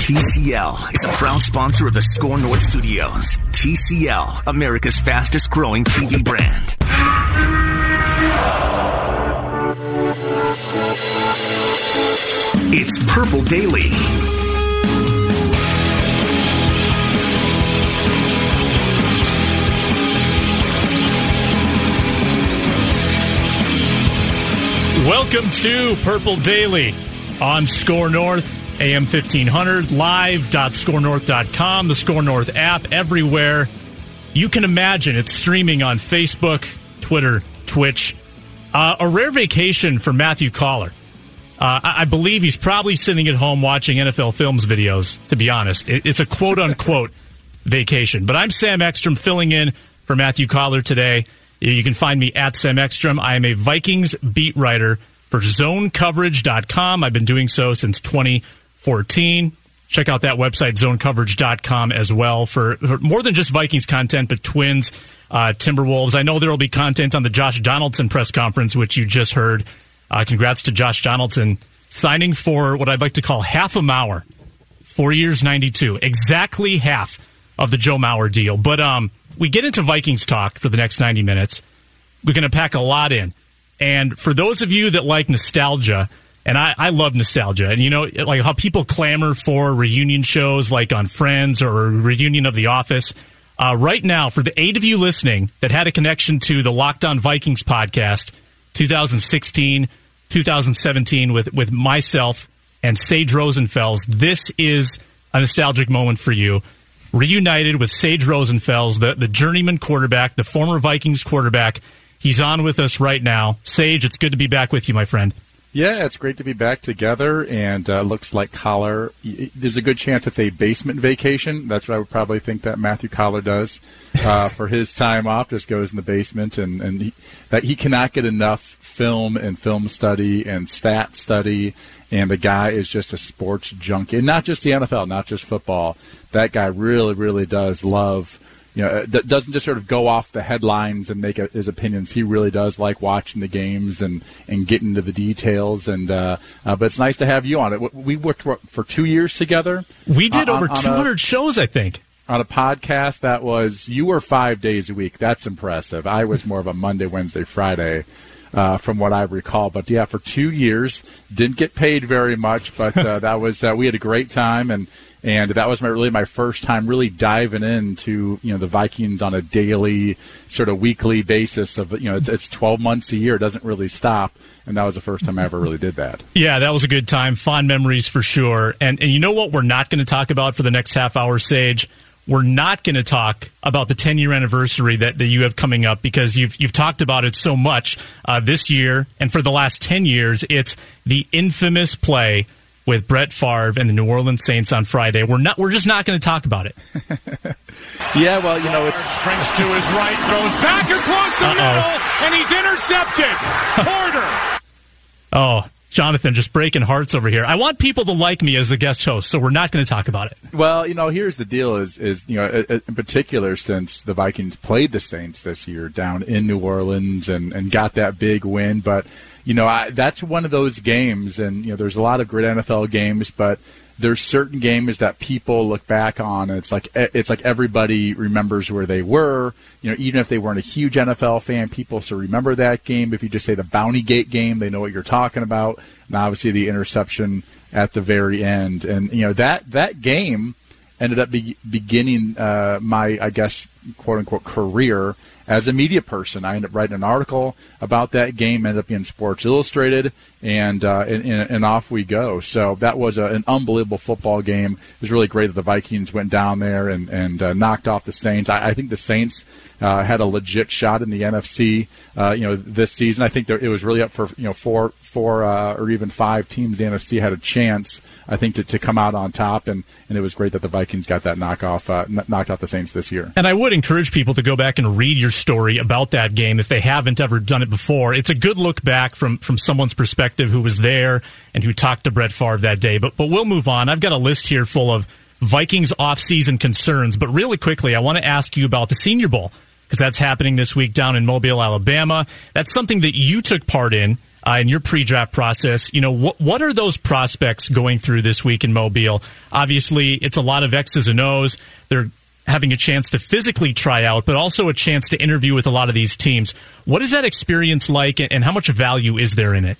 TCL is a proud sponsor of the Score North Studios. TCL, America's fastest growing TV brand. It's Purple Daily. Welcome to Purple Daily on Score North, AM 1500, live.scorenorth.com, the Score North app, everywhere. You can imagine it's streaming on Facebook, Twitter, Twitch. Uh, a rare vacation for Matthew Coller. Uh, I-, I believe he's probably sitting at home watching NFL Films videos, to be honest. It- it's a quote unquote vacation. But I'm Sam Ekstrom filling in for Matthew Coller today. You can find me at Sam Ekstrom. I am a Vikings beat writer for zonecoverage.com. I've been doing so since 2014. Check out that website, zonecoverage.com, as well for, for more than just Vikings content, but Twins, uh, Timberwolves. I know there will be content on the Josh Donaldson press conference, which you just heard. Uh, congrats to Josh Donaldson signing for what I'd like to call half a Mauer. Four years, 92. Exactly half of the Joe Mauer deal. But um, we get into Vikings talk for the next 90 minutes. We're going to pack a lot in. And for those of you that like nostalgia, and I, I love nostalgia, and you know, like how people clamor for reunion shows like on Friends or reunion of The Office. Uh, right now, for the eight of you listening that had a connection to the Lockdown Vikings podcast, 2016, 2017, with, with myself and Sage Rosenfels, this is a nostalgic moment for you. Reunited with Sage Rosenfels, the, the journeyman quarterback, the former Vikings quarterback. He's on with us right now. Sage, it's good to be back with you, my friend. Yeah, it's great to be back together, and uh, looks like Coller. There's a good chance it's a basement vacation. That's what I would probably think that Matthew Collar does uh, for his time off. Just goes in the basement, and and he, that he cannot get enough film and film study and stat study. And the guy is just a sports junkie, and not just the NFL, not just football. That guy really, really does love you know, that doesn't just sort of go off the headlines and make a, his opinions. He really does like watching the games and, and getting into the details. And uh, uh, but it's nice to have you on it. We worked for, two years together. We did on- over 200 shows, I think. on a podcast that was you were five days a week. That's impressive. I was more of a Monday, Wednesday, Friday. Uh, from what I recall, but yeah, for two years, didn't get paid very much, but uh, that was uh, we had a great time, and and that was my really my first time really diving into you know the Vikings on a daily, sort of weekly basis of you know it's, it's twelve months a year, it doesn't really stop, and that was the first time I ever really did that. Yeah, that was a good time. Fond memories for sure. And, and you know what we're not going to talk about for the next half hour, Sage? We're not going to talk about the 10 year anniversary that, that you have coming up because you've, you've talked about it so much uh, this year. And for the last 10 years, it's the infamous play with Brett Favre and the New Orleans Saints on Friday. We're not, we're just not going to talk about it. Yeah, well, you know it's Springs to his right, throws back across the Uh-oh. middle, and he's intercepted. Porter. Oh, Jonathan, just breaking hearts over here. I want people to like me as the guest host, so we're not going to talk about it. Well, you know, here's the deal: is is you know, i- i- in particular, since the Vikings played the Saints this year down in New Orleans and and got that big win, but you know, I, that's one of those games, and you know, there's a lot of great NFL games, but there's certain games that people look back on and it's like it's like everybody remembers where they were. You know even if they weren't a huge NFL fan people still remember that game. If you just say the Bounty Gate game they know what you're talking about and obviously the interception at the very end, and you know that that game ended up be, beginning uh, my, I guess, quote unquote career as a media person. I ended up writing an article about that game, ended up being Sports Illustrated, and uh, and, and, off we go. So that was a, an unbelievable football game. It was really great that the Vikings went down there and and uh, knocked off the Saints. I, I think the Saints uh, had a legit shot in the NFC. Uh, you know, this season, I think there, it was really up for you know four four uh, or even five teams. The NFC had a chance, I think, to, to come out on top, and, and it was great that the Vikings got that knockoff uh, knocked off the Saints this year. And I would encourage people to go back and read your story about that game if they haven't ever done it before. It's a good look back from from someone's perspective who was there and who talked to Brett Favre that day. But but we'll move on. I've got a list here full of Vikings offseason concerns, but really quickly, I want to ask you about the Senior Bowl because that's happening this week down in Mobile, Alabama. That's something that you took part in. Uh, in your pre-draft process, you know what what are those prospects going through this week in Mobile? Obviously, it's a lot of X's and O's. They're having a chance to physically try out, but also a chance to interview with a lot of these teams. What is that experience like, and how much value is there in it?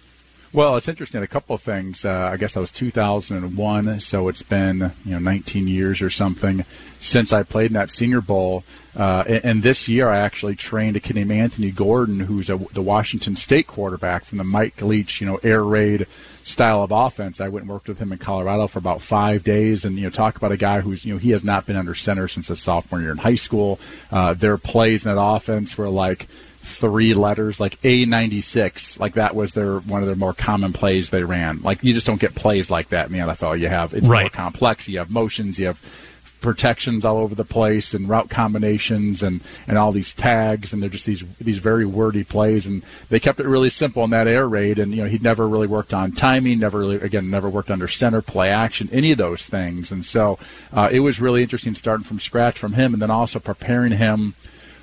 Well, it's interesting. A couple of things. Uh, I guess that was 2001, so it's been you know 19 years or something since I played in that Senior Bowl. Uh, and, and, this year, I actually trained a kid named Anthony Gordon, who's a, the Washington State quarterback from the Mike Leach, you know, air raid style of offense. I went and worked with him in Colorado for about five days, and you know, talk about a guy who's you know he has not been under center since his sophomore year in high school. Uh, their plays in that offense were like three letters, like A96. Like that was their one of their more common plays they ran. Like you just don't get plays like that in the NFL. You have it's right. more complex. You have motions. You have protections all over the place and route combinations and, and all these tags and they're just these these very wordy plays and they kept it really simple in that air raid and you know he'd never really worked on timing never really again never worked under center play action any of those things and so uh, it was really interesting starting from scratch from him and then also preparing him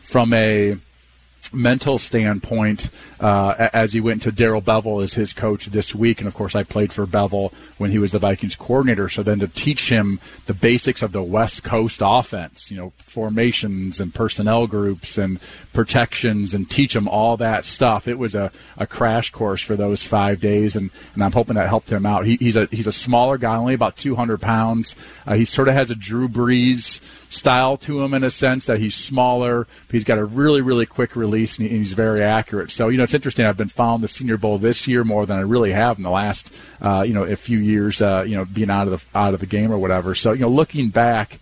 from a mental standpoint uh, as he went to Darrell Bevell as his coach this week. And of course, I played for Bevell when he was the Vikings coordinator. So then to teach him the basics of the West Coast offense, you know, formations and personnel groups and protections and teach him all that stuff. It was a, a crash course for those five days. And, and I'm hoping that helped him out. He, he's a, he's a smaller guy, only about 200 pounds. Uh, he sort of has a Drew Brees style to him in a sense that he's smaller. He's got a really, really quick release and he's very accurate. So, you know, it's interesting. I've been following the Senior Bowl this year more than I really have in the last, uh, you know, a few years, uh, you know, being out of the, out of the game or whatever. So, you know, looking back,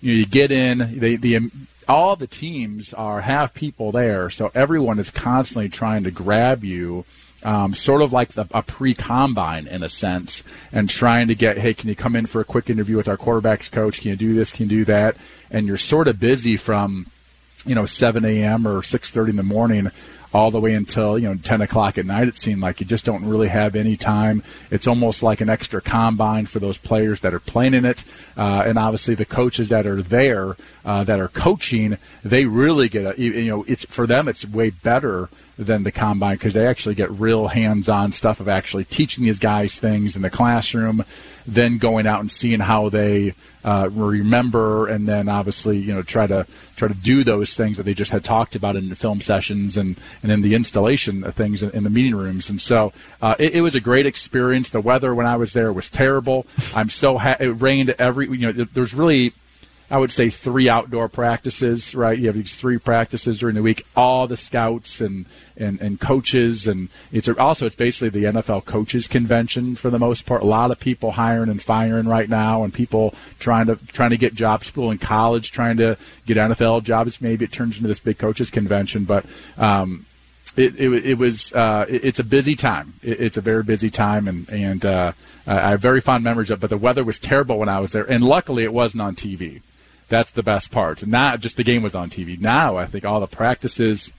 you, know, you get in, the, the, all the teams are have people there. So everyone is constantly trying to grab you um, sort of like the, a pre-combine in a sense, and trying to get, hey, can you come in for a quick interview with our quarterbacks coach? Can you do this? Can you do that? And you're sort of busy from, you know, 7 a.m. or 6:30 in the morning all the way until you know 10 o'clock at night. It seemed like you just don't really have any time. It's almost like an extra combine for those players that are playing in it, uh, and obviously the coaches that are there uh, that are coaching, they really get a you know it's for them it's way better than the combine because they actually get real hands-on stuff of actually teaching these guys things in the classroom, then going out and seeing how they uh, remember, and then obviously you know try to try to do those things that they just had talked about in the film sessions and and in the installation of things in, in the meeting rooms. And so uh, it, it, was a great experience. The weather when I was there was terrible. I'm so ha- it rained every you know there's really I would say three outdoor practices, right? You have these three practices during the week. All the scouts and and, and coaches, and it's also it's basically the NFL coaches convention for the most part. A lot of people hiring and firing right now, and people trying to trying to get jobs. People in college trying to get NFL jobs. Maybe it turns into this big coaches convention, but. Um, it, it, it, was uh, it, it's a busy time. It, it's a very busy time, and and uh, I have very fond memories of. it, But the weather was terrible when I was there, and luckily it wasn't on TV. That's the best part. Not just the game was on TV. Now I think all the practices,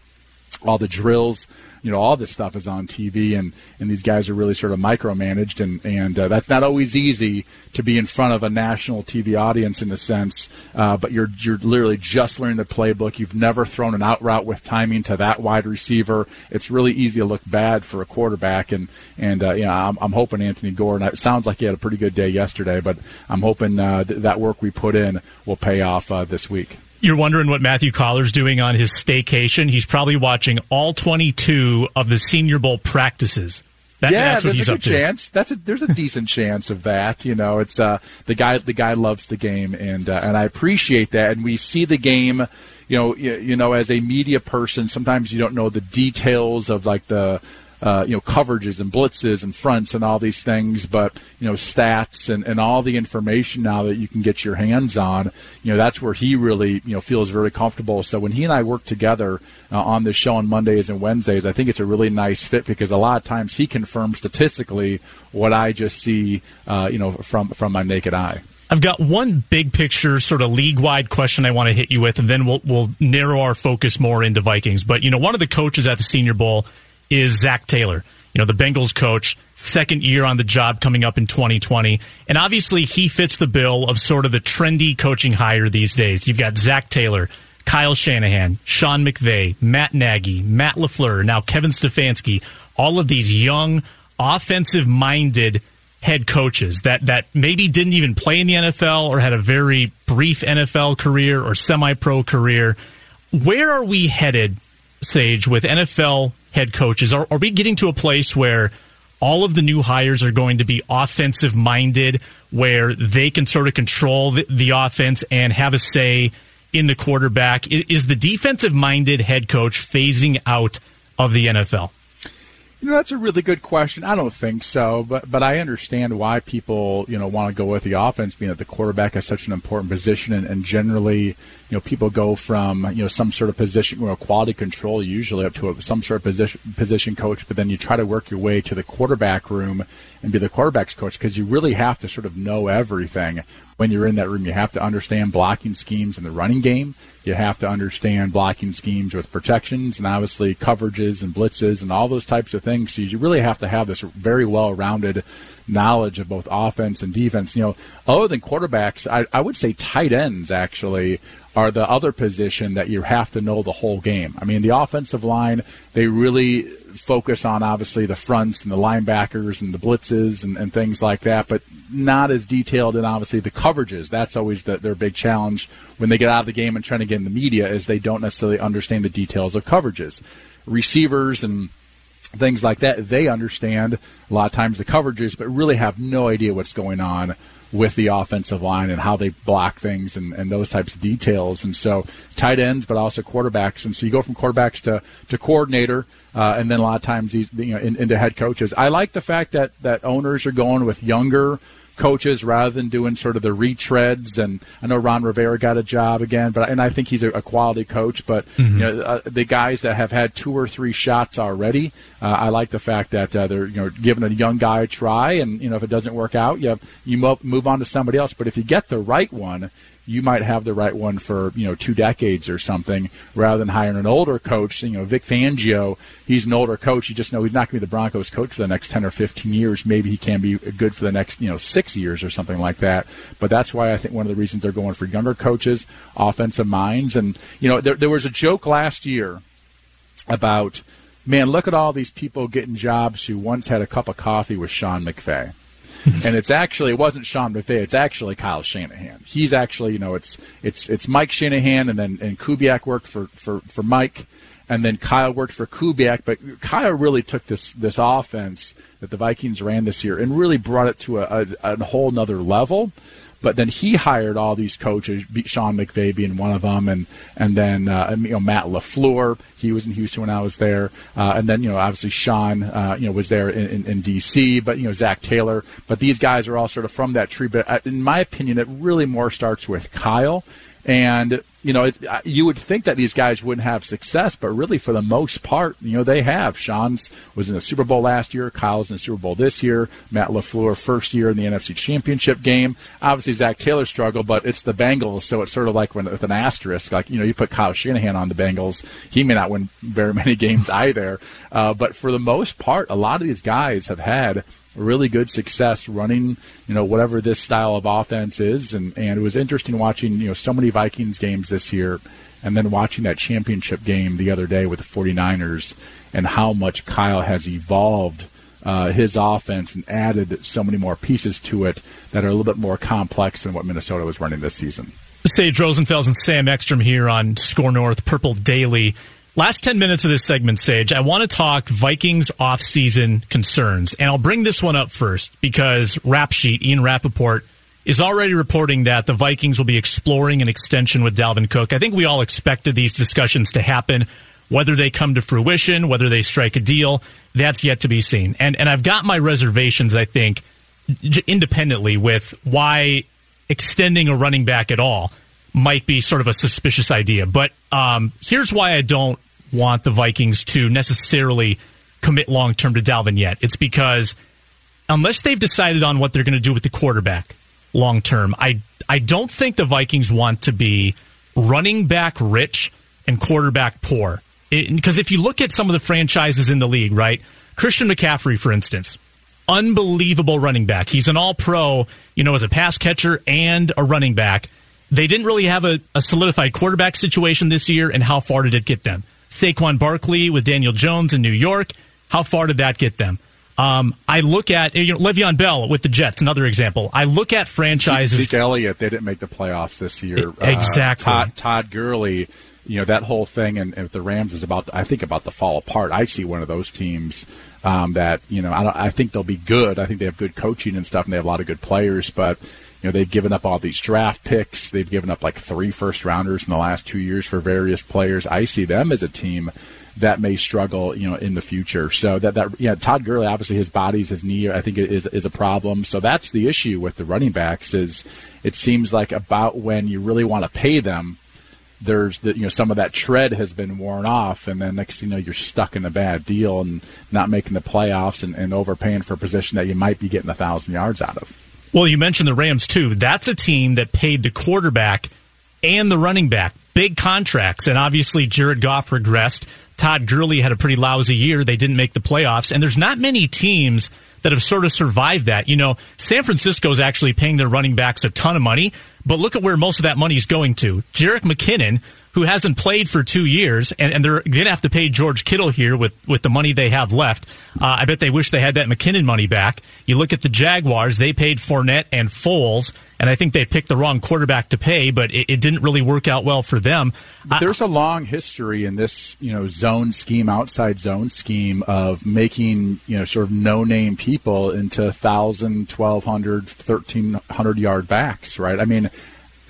all the drills, you know all this stuff is on TV, and and these guys are really sort of micromanaged, and and uh, that's not always easy to be in front of a national TV audience in a sense. Uh, but you're you're literally just learning the playbook. You've never thrown an out route with timing to that wide receiver. It's really easy to look bad for a quarterback, and and uh, you know I'm, I'm hoping Anthony Gordon. It sounds like he had a pretty good day yesterday, but I'm hoping uh, th- that work we put in will pay off uh, this week. You're wondering what Matthew Coller's doing on his staycation. He's probably watching all 22 of the Senior Bowl practices. That, yeah, that's what there's he's a up to. chance. That's a, there's a decent chance of that. You know, it's uh, the guy. The guy loves the game, and uh, and I appreciate that. And we see the game. You know, you, you know, as a media person, sometimes you don't know the details of like the uh, you know coverages and blitzes and fronts and all these things, but you know stats and, and all the information now that you can get your hands on, you know that's where he really you know feels very comfortable. So when he and I work together uh, on this show on Mondays and Wednesdays, I think it's a really nice fit because a lot of times he confirms statistically what I just see, uh, you know, from from my naked eye. I've got one big picture, sort of league wide question I want to hit you with, and then we'll we'll narrow our focus more into Vikings. But you know, one of the coaches at the Senior Bowl is Zac Taylor. You know, the Bengals coach, second year on the job coming up in 2020. And obviously, he fits the bill of sort of the trendy coaching hire these days. You've got Zac Taylor, Kyle Shanahan, Sean McVay, Matt Nagy, Matt LaFleur, now Kevin Stefanski, all of these young, offensive minded head coaches that, that maybe didn't even play in the NFL or had a very brief NFL career or semi pro career. Where are we headed, Sage, with NFL head coaches? Are, are we getting to a place where all of the new hires are going to be offensive minded, where they can sort of control the, the offense and have a say in the quarterback? Is, the defensive minded head coach phasing out of the NFL? You know, that's a really good question. I don't think so, but but I understand why people you know want to go with the offense, being that the quarterback is such an important position, and, and generally, know, people go from you know some sort of position, you know, quality control usually up to a, some sort of position position coach, but then you try to work your way to the quarterback room and be the quarterback's coach because you really have to sort of know everything when you're in that room. You have to understand blocking schemes in the running game. You have to understand blocking schemes with protections and obviously coverages and blitzes and all those types of things. So you really have to have this very well-rounded knowledge of both offense and defense. You know, other than quarterbacks, I, I would say tight ends actually are the other position that you have to know the whole game. I mean, the offensive line, they really focus on obviously the fronts and the linebackers and the blitzes and, and things like that, but not as detailed in obviously the coverages. That's always the, their big challenge when they get out of the game and trying to get in the media is they don't necessarily understand the details of coverages. Receivers and things like that, they understand a lot of times the coverages, but really have no idea what's going on with the offensive line and how they block things and, and those types of details. And so tight ends, but also quarterbacks. And so you go from quarterbacks to, to coordinator, uh, and then a lot of times these you know in, into head coaches. I like the fact that that owners are going with younger coaches rather than doing sort of the retreads. And I know Ron Rivera got a job again, but and I think he's a, a quality coach. But mm-hmm. you know, uh, the guys that have had two or three shots already, uh, I like the fact that uh, they're you know giving a young guy a try, and you know if it doesn't work out, you you move on to somebody else. But if you get the right one, you might have the right one for you know two decades or something, rather than hiring an older coach. You know, Vic Fangio, he's an older coach. You just know he's not going to be the Broncos coach for the next ten or fifteen years. Maybe he can be good for the next you know six years or something like that. But that's why I think one of the reasons they're going for younger coaches, offensive minds, and you know there, there was a joke last year about man, look at all these people getting jobs who once had a cup of coffee with Sean McVay. and it's actually it wasn't Sean McVay. It's actually Kyle Shanahan. He's actually you know it's it's it's Mike Shanahan and then and Kubiak worked for for for Mike, and then Kyle worked for Kubiak. But Kyle really took this this offense that the Vikings ran this year and really brought it to a, a, a whole nother level. But then he hired all these coaches, Sean McVay being one of them, and and then uh, you know Matt LaFleur. He was in Houston when I was there, uh, and then you know obviously Sean uh, you know was there in, in, in, DC, but you know Zac Taylor. But these guys are all sort of from that tree. But uh, in my opinion, it really more starts with Kyle. And you know, you would think that these guys wouldn't have success, but really, for the most part, you know, they have. Sean's was in the Super Bowl last year. Kyle's in the Super Bowl this year. Matt LaFleur, first year in the NFC Championship game. Obviously, Zac Taylor struggled, but it's the Bengals, so it's sort of like when, with an asterisk. Like, you know, you put Kyle Shanahan on the Bengals, he may not win very many games either. Uh, but for the most part, a lot of these guys have had really good success running, you know, whatever this style of offense is. And, and it was interesting watching, you know, so many Vikings games this year and then watching that championship game the other day with the 49ers and how much Kyle has evolved uh, his offense and added so many more pieces to it that are a little bit more complex than what Minnesota was running this season. Sage Rosenfels and Sam Ekstrom here on Score North Purple Daily. Last 10 minutes of this segment, Sage, I want to talk Vikings offseason concerns. And I'll bring this one up first because Rap Sheet, Ian Rapoport, is already reporting that the Vikings will be exploring an extension with Dalvin Cook. I think we all expected these discussions to happen. Whether they come to fruition, whether they strike a deal, that's yet to be seen. And and I've got my reservations, I think, independently with why extending a running back at all might be sort of a suspicious idea. But um, here's why I don't want the Vikings to necessarily commit long term to Dalvin yet. It's because unless they've decided on what they're going to do with the quarterback long term, I I don't think the Vikings want to be running back rich and quarterback poor. Because if you look at some of the franchises in the league, right? Christian McCaffrey, for instance, unbelievable running back. He's an all pro, you know, as a pass catcher and a running back. They didn't really have a, a solidified quarterback situation this year, and how far did it get them? Saquon Barkley with Daniel Jones in New York, how far did that get them? Um, I look at you know, Le'Veon Bell with the Jets, another example. I look at franchises. Zeke Elliott, they didn't make the playoffs this year. Exactly. Uh, Todd, Todd Gurley, you know that whole thing, and, and the Rams is about, I think, about to fall apart. I see one of those teams um, that you know I, I think they'll be good. I think they have good coaching and stuff, and they have a lot of good players, but you know, they've given up all these draft picks. They've given up like three first rounders in the last two years for various players. I see them as a team that may struggle, you know, in the future. So that that yeah, Todd Gurley obviously his body's his knee I think is is a problem. So that's the issue with the running backs is it seems like about when you really want to pay them, there's the you know some of that tread has been worn off, and then next you know you're stuck in a bad deal and not making the playoffs and, and overpaying for a position that you might be getting a thousand yards out of. Well, you mentioned the Rams too. That's a team that paid the quarterback and the running back big contracts, and obviously Jared Goff regressed. Todd Gurley had a pretty lousy year. They didn't make the playoffs, and there's not many teams that have sort of survived that. You know, San Francisco is actually paying their running backs a ton of money, but look at where most of that money is going to. Jerick McKinnon who hasn't played for two years, and, and they're going to have to pay George Kittle here with, with the money they have left. Uh, I bet they wish they had that McKinnon money back. You look at the Jaguars; they paid Fournette and Foles, and I think they picked the wrong quarterback to pay, but it, it didn't really work out well for them. There's a long history in this, you know, zone scheme, outside zone scheme of making, you know, sort of no-name people into 1,000, 1,200, 1,300 yard backs, right? I mean,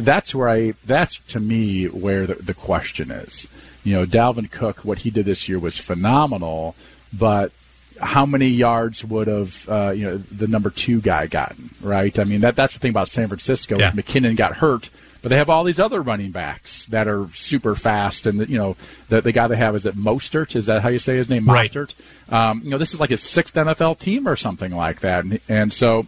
that's where I that's to me where the, the question is. You know, Dalvin Cook, what he did this year was phenomenal, but how many yards would have uh, you know the number two guy gotten? Right? I mean that that's the thing about San Francisco. Yeah. McKinnon got hurt, but they have all these other running backs that are super fast, and the, you know the, the guy they have is it Mostert? Is that how you say his name? Mostert. Right. Um, you know, this is like his sixth NFL team or something like that, and, and so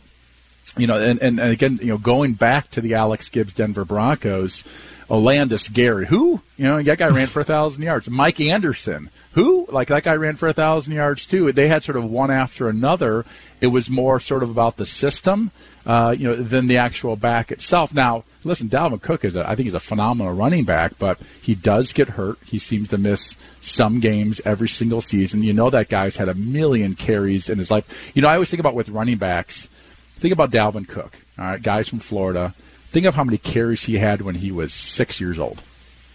you know, and, and, again, you know, going back to the Alex Gibbs Denver Broncos, Olandis Gary, who, you know, that guy ran for a thousand yards. Mike Anderson, who, like that guy ran for a thousand yards too. They had sort of one after another. It was more sort of about the system, uh, you know, than the actual back itself. Now, listen, Dalvin Cook is, a, I think, he's a phenomenal running back, but he does get hurt. He seems to miss some games every single season. You know, that guy's had a million carries in his life. You know, I always think about with running backs Think about Dalvin Cook, all right, guys from Florida. Think of how many carries he had when he was six years old.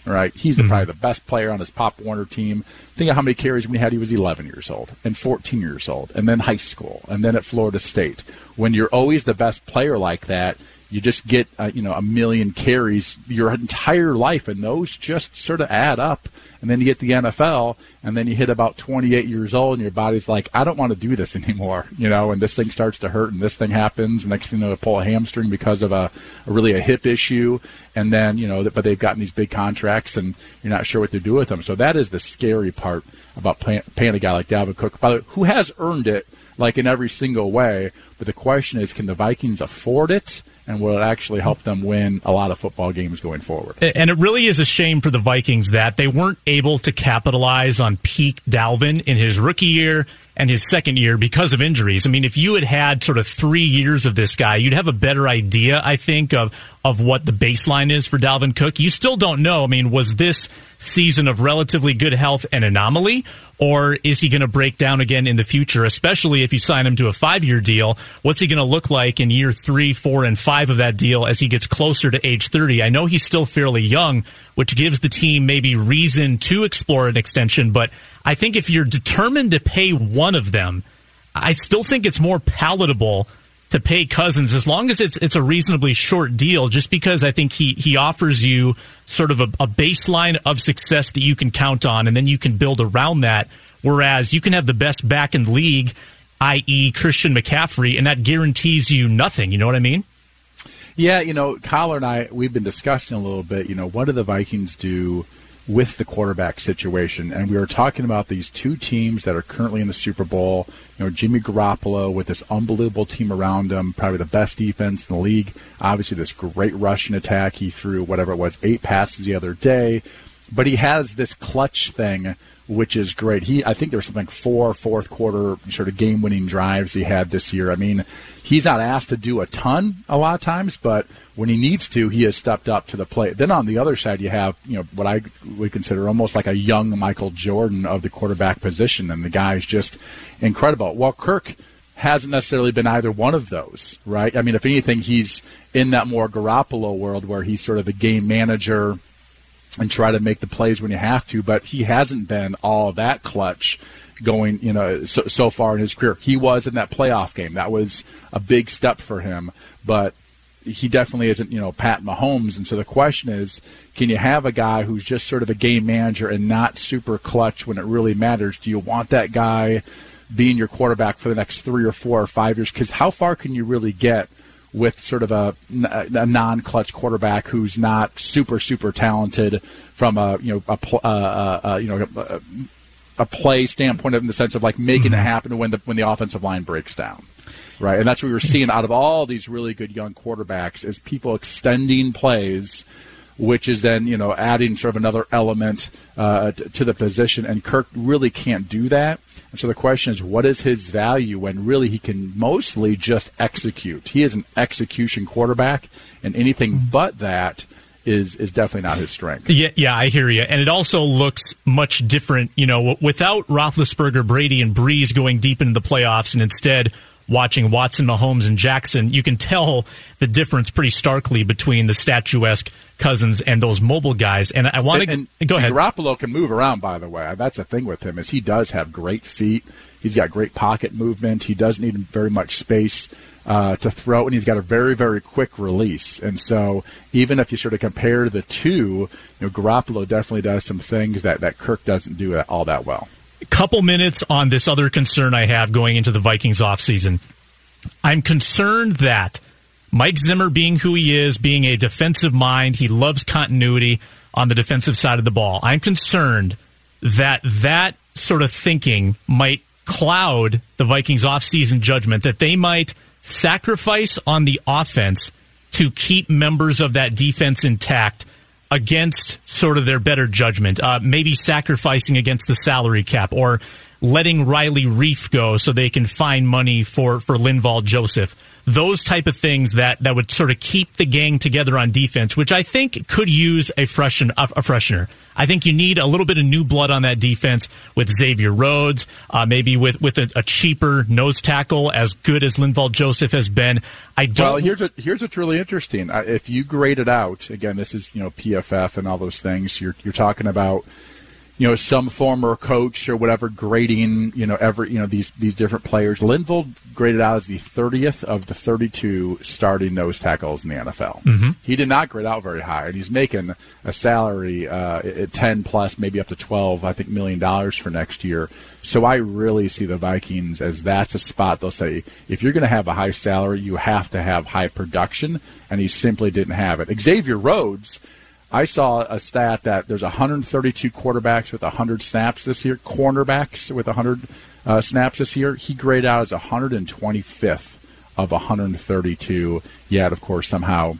All right, he's mm-hmm. probably the best player on his Pop Warner team. Think of how many carries when he had he was 11 years old and 14 years old, and then high school, and then at Florida State. When you're always the best player like that, you just get uh, you know a million carries your entire life, and those just sort of add up. And then you get the NFL, and then you hit about 28 years old, and your body's like, I don't want to do this anymore, you know. And this thing starts to hurt, and this thing happens. And next thing you know, pull a hamstring because of a, a really a hip issue, and then you know, but they've gotten these big contracts, and you're not sure what to do with them. So that is the scary part about paying, paying a guy like Dalvin Cook, by the way, who has earned it like in every single way. But the question is, can the Vikings afford it? And will actually help them win a lot of football games going forward. And it really is a shame for the Vikings that they weren't able to capitalize on peak Dalvin in his rookie year and his second year because of injuries. I mean, if you had had sort of three years of this guy, you'd have a better idea, I think, of of what the baseline is for Dalvin Cook. You still don't know. I mean, was this season of relatively good health an anomaly, or is he going to break down again in the future, especially if you sign him to a five year deal? What's he going to look like in year three, four, and five of that deal as he gets closer to age 30? I know he's still fairly young, which gives the team maybe reason to explore an extension, but I think if you're determined to pay one of them, I still think it's more palatable to pay Cousins as long as it's it's a reasonably short deal. Just because I think he he offers you sort of a, a baseline of success that you can count on, and then you can build around that. Whereas you can have the best back in the league, i.e., Christian McCaffrey, and that guarantees you nothing. You know what I mean? Yeah, you know, Coller and I we've been discussing a little bit. You know, what do the Vikings do? With the quarterback situation. And we were talking about these two teams that are currently in the Super Bowl. You know, Jimmy Garoppolo with this unbelievable team around him, probably the best defense in the league. Obviously, this great rushing attack. He threw whatever it was, eight passes the other day. But he has this clutch thing which is great. He, I think there was something four fourth quarter sort of game winning drives he had this year. I mean, he's not asked to do a ton a lot of times, but when he needs to, he has stepped up to the plate. Then on the other side, you have you know what I would consider almost like a young Michael Jordan of the quarterback position, and the guy is just incredible. Well, Kirk hasn't necessarily been either one of those, right? I mean, if anything, he's in that more Garoppolo world where he's sort of the game manager and try to make the plays when you have to. But he hasn't been all that clutch going, you know, so, so far in his career. He was in that playoff game. That was a big step for him, but he definitely isn't, you know, Pat Mahomes. And so the question is, can you have a guy who's just sort of a game manager and not super clutch when it really matters? Do you want that guy being your quarterback for the next three or four or five years? Because how far can you really get with sort of a, a non-clutch quarterback who's not super super talented from a you know a, a, a, a you know a, a, play standpoint in the sense of like making mm-hmm. it happen when the when the offensive line breaks down. Right, and that's what we were seeing out of all these really good young quarterbacks is people extending plays which is then you know adding sort of another element uh, to the position. And Kirk really can't do that. And so the question is, what is his value when really he can mostly just execute? He is an execution quarterback, and anything mm-hmm. but that is is definitely not his strength. Yeah, yeah, I hear you. And it also looks much different, you know, without Roethlisberger, Brady, and Brees going deep into the playoffs, and instead watching Watson, Mahomes, and Jackson, you can tell the difference pretty starkly between the statuesque Cousins and those mobile guys. And I want to go ahead. Garoppolo can move around, by the way. That's the thing with him is he does have great feet. He's got great pocket movement. He doesn't need very much space uh, to throw, and he's got a very, very quick release. And so, even if you sort of compare the two, you know, Garoppolo definitely does some things that, that Kirk doesn't do all that well couple minutes on this other concern I have going into the Vikings offseason. I'm concerned that Mike Zimmer, being who he is, being a defensive mind, he loves continuity on the defensive side of the ball. I'm concerned that that sort of thinking might cloud the Vikings offseason judgment, that they might sacrifice on the offense to keep members of that defense intact against sort of their better judgment, uh, maybe sacrificing against the salary cap or letting Riley Reiff go so they can find money for, for Linval Joseph. Those type of things that, that would sort of keep the gang together on defense, which I think could use a freshen a, freshener. I think you need a little bit of new blood on that defense with Xavier Rhodes, uh, maybe with with a, a, cheaper nose tackle as good as Linval Joseph has been. I don't. Well, here's a, here's what's really interesting. If you grade it out again, this is you know PFF and all those things. You're you're talking about you know, some former coach or whatever grading, you know, every, you know, these, these different players. Linval graded out as the 30th of the 32 starting nose tackles in the NFL. Mm-hmm. He did not grade out very high, and he's making a salary uh, at 10 plus, maybe up to 12, I think, million dollars for next year. So I really see the Vikings as that's a spot they'll say, if you're going to have a high salary, you have to have high production, and he simply didn't have it. Xavier Rhodes I saw a stat that there's 132 quarterbacks with 100 snaps this year, cornerbacks with 100 uh, snaps this year. He graded out as 125th of 132. Yet, of course, somehow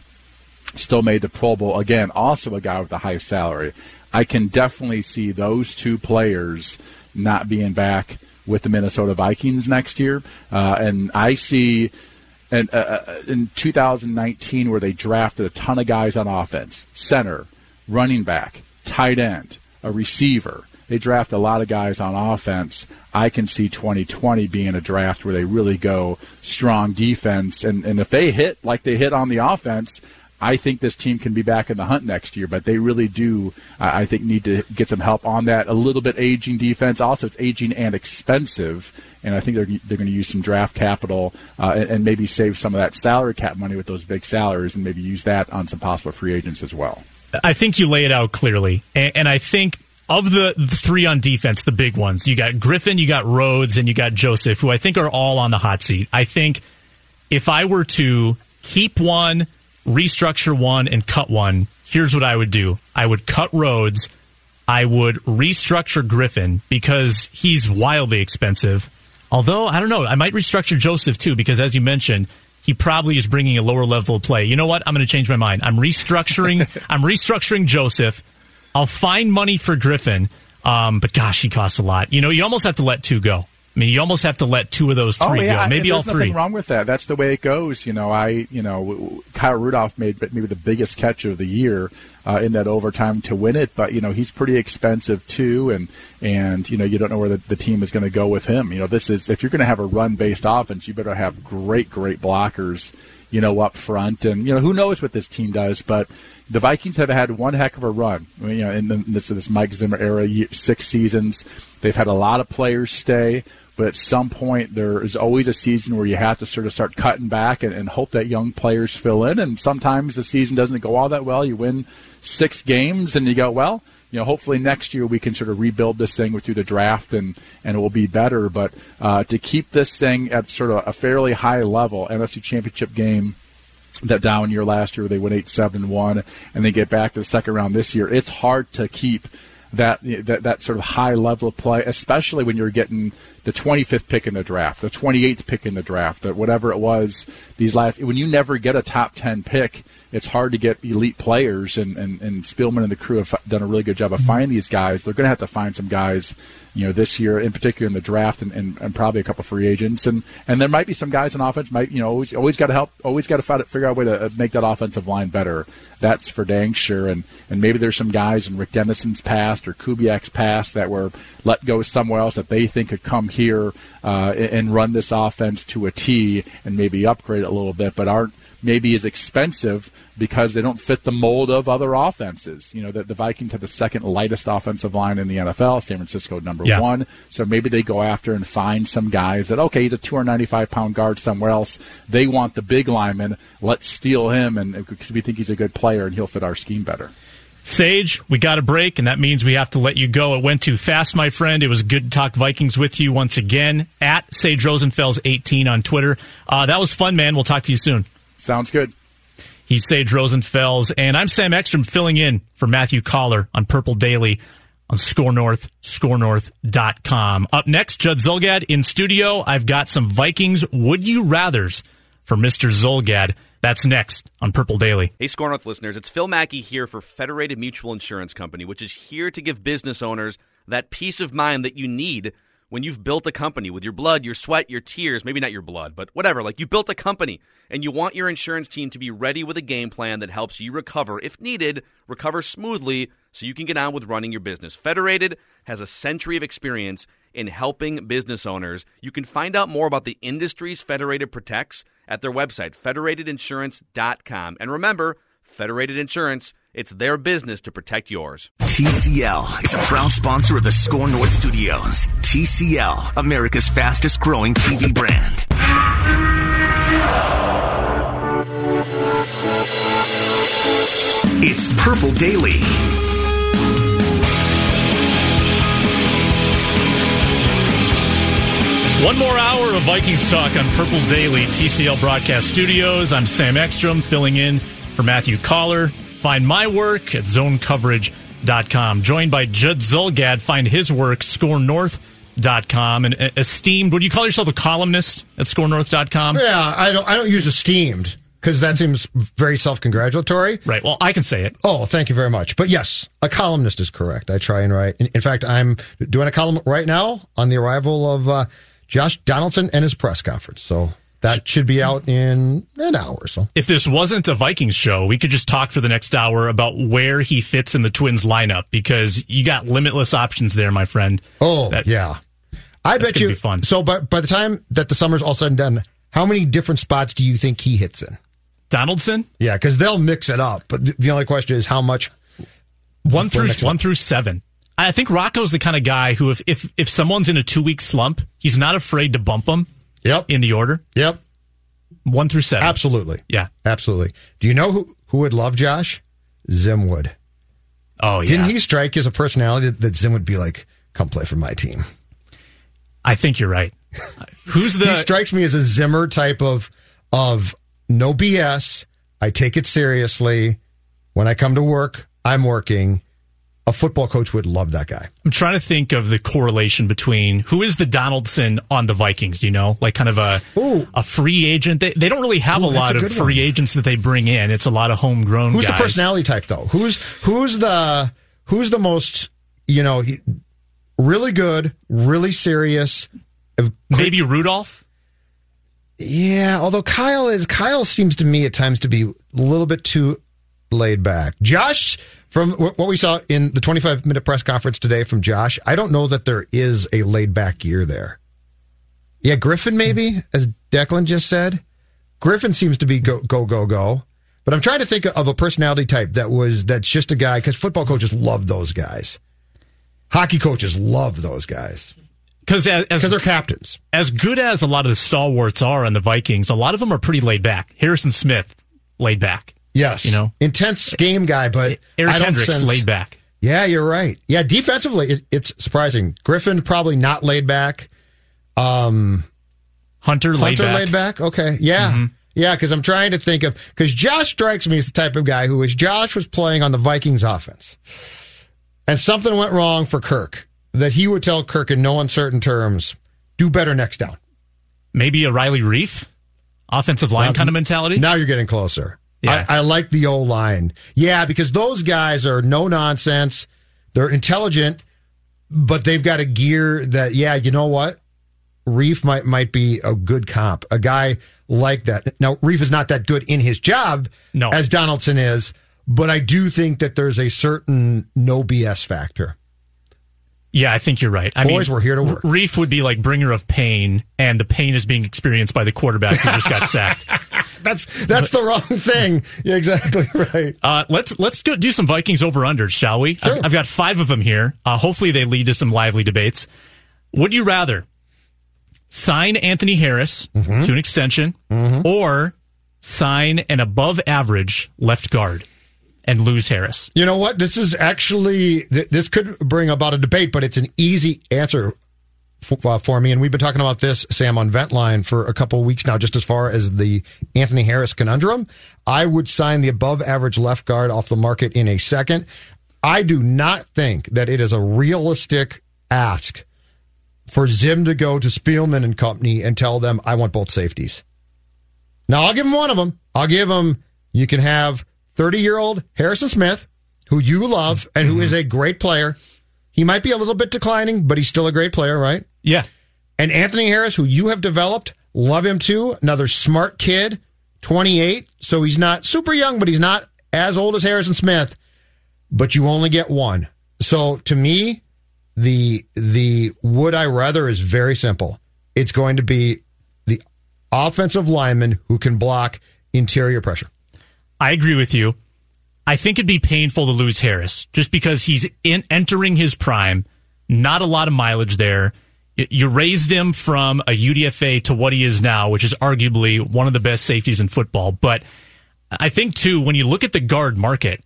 still made the Pro Bowl. Again, also a guy with a high salary. I can definitely see those two players not being back with the Minnesota Vikings next year. Uh, and I see and uh, uh, in 2019 where they drafted a ton of guys on offense, center, running back, tight end, a receiver. they draft a lot of guys on offense. I can see 2020 being a draft where they really go strong defense, and and if they hit like they hit on the offense, I think this team can be back in the hunt next year, but they really do, I think, need to get some help on that. A little bit aging defense. Also, it's aging and expensive, and I think they're, they're going to use some draft capital uh, and, and maybe save some of that salary cap money with those big salaries and maybe use that on some possible free agents as well. I think you lay it out clearly, and, and I think of the, the, three on defense, the big ones, you got Griffin, you got Rhodes, and you got Joseph, who I think are all on the hot seat. I think if I were to keep one, restructure one, and cut one, here's what I would do I would cut Rhodes, I would restructure Griffin because he's wildly expensive. Although, I don't know, I might restructure Joseph too because, as you mentioned, he probably is bringing a lower level of play. You know what? I'm going to change my mind. I'm restructuring. I'm restructuring Joseph. I'll find money for Griffin, um, but gosh, he costs a lot. You know, you almost have to let two go. I mean, you almost have to let two of those three oh, yeah. go. Maybe all three. Nothing wrong with that. That's the way it goes. You know, I, you know, Kyle Rudolph made maybe the biggest catch of the year uh, in that overtime to win it, but you know he's pretty expensive too, and and you know you don't know where the, the team is going to go with him. You know, this is if you're going to have a run based offense, you better have great, great blockers you know, up front. And, you know, who knows what this team does, but the Vikings have had one heck of a run. I mean, you know, in the, this, this Mike Zimmer era, six seasons, they've had a lot of players stay. But at some point, there is always a season where you have to sort of start cutting back and, and hope that young players fill in. And sometimes the season doesn't go all that well. You win six games and you go, well, you know, hopefully next year we can sort of rebuild this thing through the draft and, and it will be better. But uh, to keep this thing at sort of a fairly high level, NFC Championship game, that down year last year, they went eight seven one, and they get back to the second round this year. It's hard to keep that that that sort of high level of play, especially when you're getting the 25th pick in the draft, the 28th pick in the draft, that whatever it was these last. When you never get a top 10 pick, it's hard to get elite players, and and, and Spielman and the crew have done a really good job of finding these guys. They're going to have to find some guys you know, this year, in particular in the draft, and, and, and, probably a couple free agents, and and there might be some guys in offense might you know always always got to help, always got to figure out a way to uh, make that offensive line better. That's for dang sure, and and maybe there's some guys in Rick Dennison's past or Kubiak's past that were let go somewhere else that they think could come here uh, and run this offense to a T and maybe upgrade it a little bit, but aren't maybe is expensive because they don't fit the mold of other offenses. You know, the, the Vikings have the second lightest offensive line in the NFL, San Francisco number yeah. one. So maybe they go after and find some guys that, okay, he's a 295 pound guard somewhere else. They want the big lineman. Let's steal him and because we think he's a good player and he'll fit our scheme better. Sage, we got a break, and that means we have to let you go. It went too fast, my friend. It was good to talk Vikings with you once again at Sage Rosenfels 18 on Twitter. Uh, that was fun, man. We'll talk to you soon. Sounds good. He's Sage Rosenfels, and I'm Sam Ekstrom filling in for Matthew Coller on Purple Daily on Score North, scorenorth.com. Up next, Judd Zulgad in studio. I've got some Vikings would you rathers for Mr. Zulgad. That's next on Purple Daily. Hey, Score North listeners, it's Phil Mackey here for Federated Mutual Insurance Company, which is here to give business owners that peace of mind that you need when you've built a company with your blood, your sweat, your tears, maybe not your blood, but whatever, like you built a company and you want your insurance team to be ready with a game plan that helps you recover, if needed, recover smoothly so you can get on with running your business. Federated has a century of experience in helping business owners. You can find out more about the industries Federated protects at their website, federatedinsurance.com. And remember, Federated Insurance it's their business to protect yours. TCL is a proud sponsor of the Score North Studios. TCL, America's fastest growing TV brand. It's Purple Daily. One more hour of Vikings talk on Purple Daily, TCL Broadcast Studios. I'm Sam Ekstrom, filling in for Matthew Coller. Find my work at zonecoverage.com. Joined by Judd Zulgad. Find his work, scorenorth.com. And uh, esteemed, would you call yourself a columnist at scorenorth.com? Yeah, I don't, I don't use esteemed because that seems very self-congratulatory. Right. Well, I can say it. Oh, thank you very much. But yes, a columnist is correct. I try and write. In, in fact, I'm doing a column right now on the arrival of uh, Josh Donaldson and his press conference. So That should be out in an hour or so. If this wasn't a Vikings show, we could just talk for the next hour about where he fits in the Twins lineup because you got limitless options there, my friend. Oh, That- yeah. I bet you. be fun. So, by, by the time that the summer's all said and done, how many different spots do you think he hits in? Donaldson, Yeah, because they'll mix it up. But the only question is how much. one through one through seven. I think Rocco's the kind of guy who, if if if someone's in a two week slump, he's not afraid to bump them Yep. in the order Yep. one through seven. Absolutely. Yeah. Absolutely. Do you know who, who would love Josh? Zim would. Oh yeah. Didn't he strike as a personality that, that Zim would be like, come play for my team? I think you're right. Who's the he strikes me as a Zimmer type of of no BS. I take it seriously. When I come to work, I'm working. A football coach would love that guy. I'm trying to think of the correlation between who is the Donaldson on the Vikings, you know, like kind of a Ooh. a free agent. They, they don't really have Ooh, a lot a of free one. agents that they bring in. It's a lot of homegrown Who's guys. the personality type though? Who's who's the who's the most you know really good, really serious? Uh, Maybe Rudolph? Yeah, although Kyle is Kyle seems to me at times to be a little bit too laid back. Josh, from what we saw in the 25 minute press conference today from Josh, I don't know that there is a laid back year there. Yeah, Griffen maybe, hmm. as Declan just said. Griffen seems to be go go go go. But I'm trying to think of a personality type that was that's just a guy because football coaches love those guys. Hockey coaches love those guys Because as, because as, they're captains. as good as a lot of the stalwarts are on the Vikings, a lot of them are pretty laid back. Harrison Smith, laid back. Yes, You know? intense game guy, but Eric I don't Kendricks, sense- laid back. Yeah, you're right. Yeah, defensively, it, it's surprising. Griffen probably not laid back. Um, Hunter, laid Hunter back. laid back. Okay, yeah, yeah. Because I'm trying to think of because Josh strikes me as the type of guy who is Josh was playing on the Vikings offense, and something went wrong for Kirk. That he would tell Kirk in no uncertain terms, "Do better next down." Maybe a Riley Reiff, offensive line kind of mentality. Now you're getting closer. Yeah. I, I like the O line. Yeah, because those guys are no nonsense. They're intelligent, but they've got a gear that, yeah, you know what? Reiff might might be a good comp. A guy like that. Now, Reiff is not that good in his job No. as Donaldson is, but I do think that there's a certain no BS factor. Yeah, I think you're right. I Boys, mean, we're here to work. Reiff would be like bringer of pain, and the pain is being experienced by the quarterback who just got sacked. That's that's the wrong thing. Yeah, exactly right. Uh, let's let's go do some Vikings over unders, shall we? Sure. I've, I've got five of them here. Uh, hopefully, they lead to some lively debates. Would you rather sign Anthony Harris Mm-hmm. to an extension, or sign an above average left guard and lose Harris? You know what? This is actually this could bring about a debate, but it's an easy answer uh, for me. And we've been talking about this, Sam, on Ventline for a couple of weeks now. Just as far as the Anthony Harris conundrum, I would sign the above average left guard off the market in a second. I do not think that it is a realistic ask for Zim to go to Spielman and company and tell them I want both safeties. Now I'll give him one of them. I'll give him. You can have thirty-year-old Harrison Smith, who you love and who is a great player. He might be a little bit declining, but he's still a great player, right? Yeah, And Anthony Harris, who you have developed, love him too. Another smart kid, twenty-eight, so he's not super young, but he's not as old as Harrison Smith. But you only get one. So to me, the the would I rather is very simple. It's going to be the offensive lineman who can block interior pressure. I agree with you. I think it'd be painful to lose Harris just because he's in entering his prime. Not a lot of mileage there. You raised him from a UDFA to what he is now, which is arguably one of the best safeties in football. But I think too, when you look at the guard market,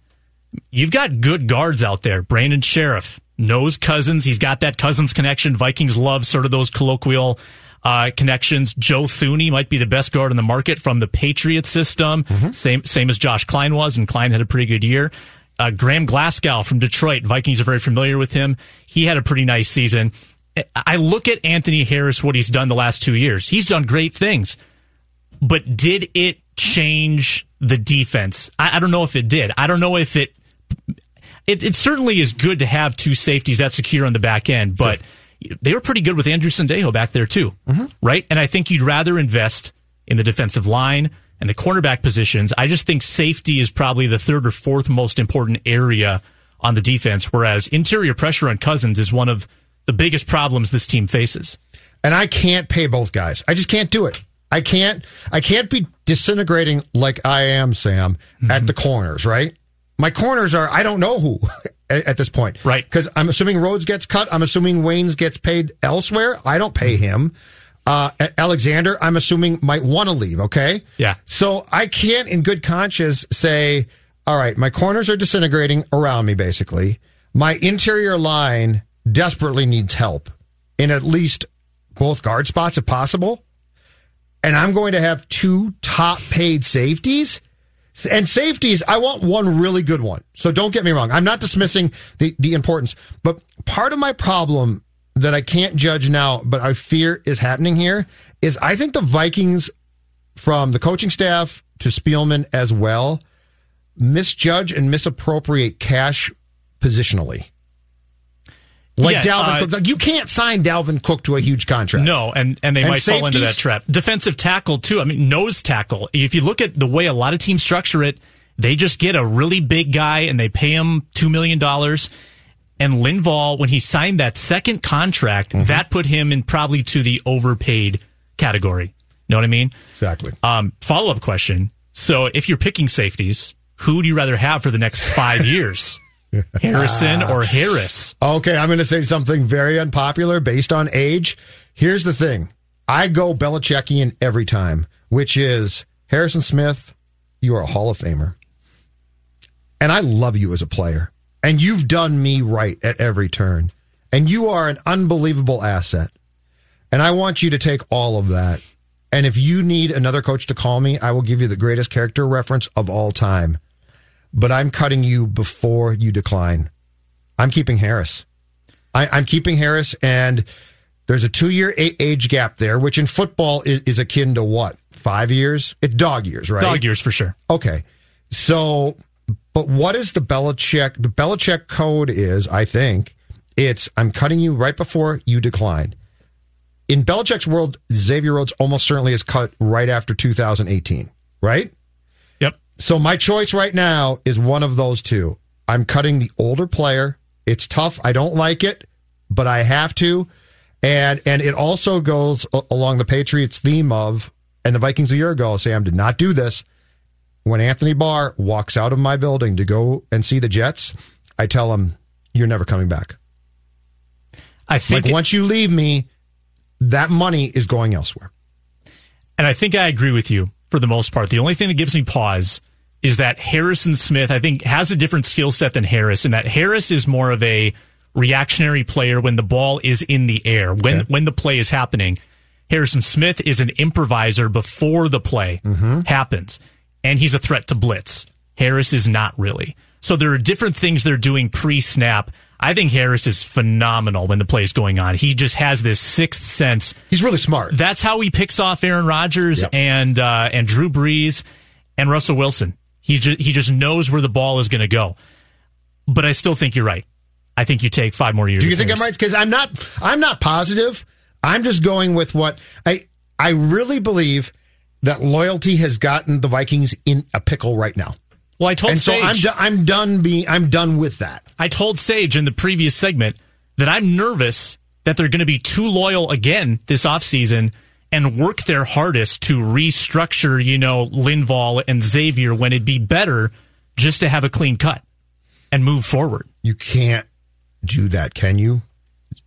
you've got good guards out there. Brandon Scherff knows Cousins. He's got that Cousins connection. Vikings love sort of those colloquial uh, connections. Joe Thuney might be the best guard in the market from the Patriot system. Same same as Josh Kline was, and Kline had a pretty good year. Uh, Graham Glasgow from Detroit. Vikings are very familiar with him. He had a pretty nice season. I look at Anthony Harris, what he's done the last two years. He's done great things but did it change the defense? I, I don't know if it did. I don't know if it, it. It certainly is good to have two safeties that secure on the back end, but they were pretty good with Andrew Sendejo back there too, right? And I think you'd rather invest in the defensive line and the cornerback positions. I just think safety is probably the third or fourth most important area on the defense, whereas interior pressure on Cousins is one of the biggest problems this team faces. And I can't pay both guys. I just can't do it. I can't I can't be disintegrating like I am, Sam, mm-hmm. at the corners, right? My corners are I don't know who at, this point. Right. Because I'm assuming Rhodes gets cut. I'm assuming Waynes gets paid elsewhere. I don't pay him. Uh, Alexander, I'm assuming might want to leave. Okay. Yeah. So I can't, in good conscience, say, all right, my corners are disintegrating around me. Basically, my interior line desperately needs help in at least both guard spots if possible. And I'm going to have two top paid safeties. And safeties, I want one really good one. So don't get me wrong. I'm not dismissing the, the importance, but part of my problem that I can't judge now, but I fear is happening here is I think the Vikings from the coaching staff to Spielman as well misjudge and misappropriate cash positionally. Like yeah, Dalvin uh, Cook, like you can't sign Dalvin Cook to a huge contract. No, and and they and might safeties, fall into that trap. Defensive tackle too. I mean, nose tackle. If you look at the way a lot of teams structure it, they just get a really big guy and they pay him two million dollars. And Linval, when he signed that second contract, mm-hmm. that put him in probably to the overpaid category. Know what I mean? Exactly. Um, Follow up question. So if you're picking safeties, who do you rather have for the next five years? Harrison or Harris? Okay, I'm going to say something very unpopular based on age. Here's the thing I go Belichickian every time, which is Harrison Smith, you are a Hall of Famer. And I love you as a player. And you've done me right at every turn. And you are an unbelievable asset. And I want you to take all of that. And if you need another coach to call me, I will give you the greatest character reference of all time but I'm cutting you before you decline. I'm keeping Harris. I, am keeping Harris, and there's a two year age gap there, which in football is, is, akin to what? Five years? It's dog years, right? Dog years for sure. Okay. So, but what is the Belichick? The Belichick code is, I think, it's I'm cutting you right before you decline. In Belichick's world, Xavier Rhodes almost certainly is cut right after 2018, right? So my choice right now is one of those two. I'm cutting the older player. It's tough. I don't like it, but I have to. And and it also goes along the Patriots theme of and the Vikings a year ago, Sam did not do this. When Anthony Barr walks out of my building to go and see the Jets, I tell him, You're never coming back. I think like once you leave me, that money is going elsewhere. And I think I agree with you for the most part. The only thing that gives me pause is that Harrison Smith, I think, has a different skill set than Harris, and that Harris is more of a reactionary player when the ball is in the air, when okay. when the play is happening. Harrison Smith is an improviser before the play mm-hmm. happens, and he's a threat to blitz. Harris is not really. So there are different things they're doing pre snap I think Harris is phenomenal when the play is going on. He just has this sixth sense. He's really smart. That's how he picks off Aaron Rodgers yep. and uh, and Drew Brees and Russell Wilson. He just, he just knows where the ball is going to go. But I still think you're right. I think you take five more years. Do you think Harris. I'm right? Because I'm not. I'm not positive. I'm just going with what I. I really believe that loyalty has gotten the Vikings in a pickle right now. Well, I told and Sage, so I'm, I'm done being I'm done with that. I told Sage in the previous segment that I'm nervous that they're going to be too loyal again this offseason and work their hardest to restructure, you know, Linval and Xavier when it'd be better just to have a clean cut and move forward. You can't do that, can you?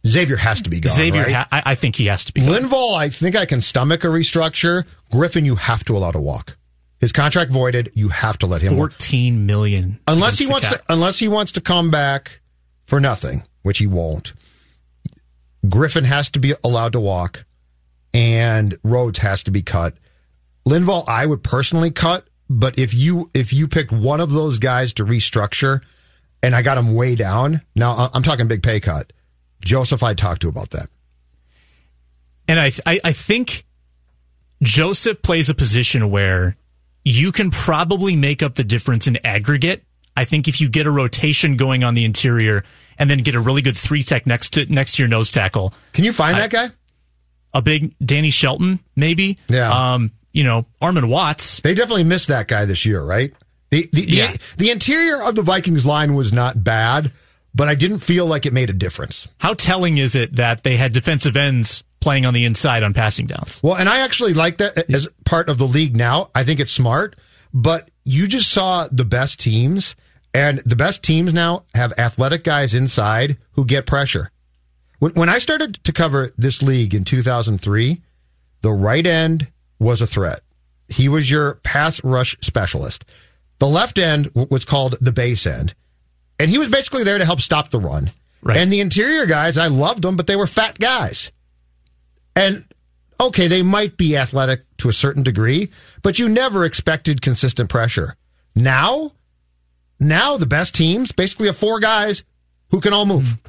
Xavier has to be gone. Xavier, right? ha- I, think he has to be. Linval, I think I can stomach a restructure. Griffen, you have to allow to walk. His contract voided. You have to let him. Fourteen million. Unless he wants to. Unless he wants to come back for nothing, which he won't. Griffen has to be allowed to walk, and Rhodes has to be cut. Linval, I would personally cut, but if you if you picked one of those guys to restructure, and I got him way down, now I'm talking big pay cut. Joseph, I talked to about that, and I I, I think Joseph plays a position where you can probably make up the difference in aggregate. I think if you get a rotation going on the interior and then get a really good three tech next to next to your nose tackle. Can you find I, that guy? A big Danny Shelton, maybe. Yeah. Um, you know, Armon Watts. They definitely missed that guy this year, right? The the, Yeah. the the interior of the Vikings line was not bad, but I didn't feel like it made a difference. How telling is it that they had defensive ends playing on the inside on passing downs? Well, and I actually like that as part of the league now. I think it's smart, but you just saw the best teams, and the best teams now have athletic guys inside who get pressure. When, when I started to cover this league in 2003, the right end was a threat. He was your pass rush specialist. The left end was called the base end, and he was basically there to help stop the run. Right. And the interior guys, I loved them, but they were fat guys. And okay, they might be athletic to a certain degree, but you never expected consistent pressure. Now, now the best teams basically have four guys who can all move.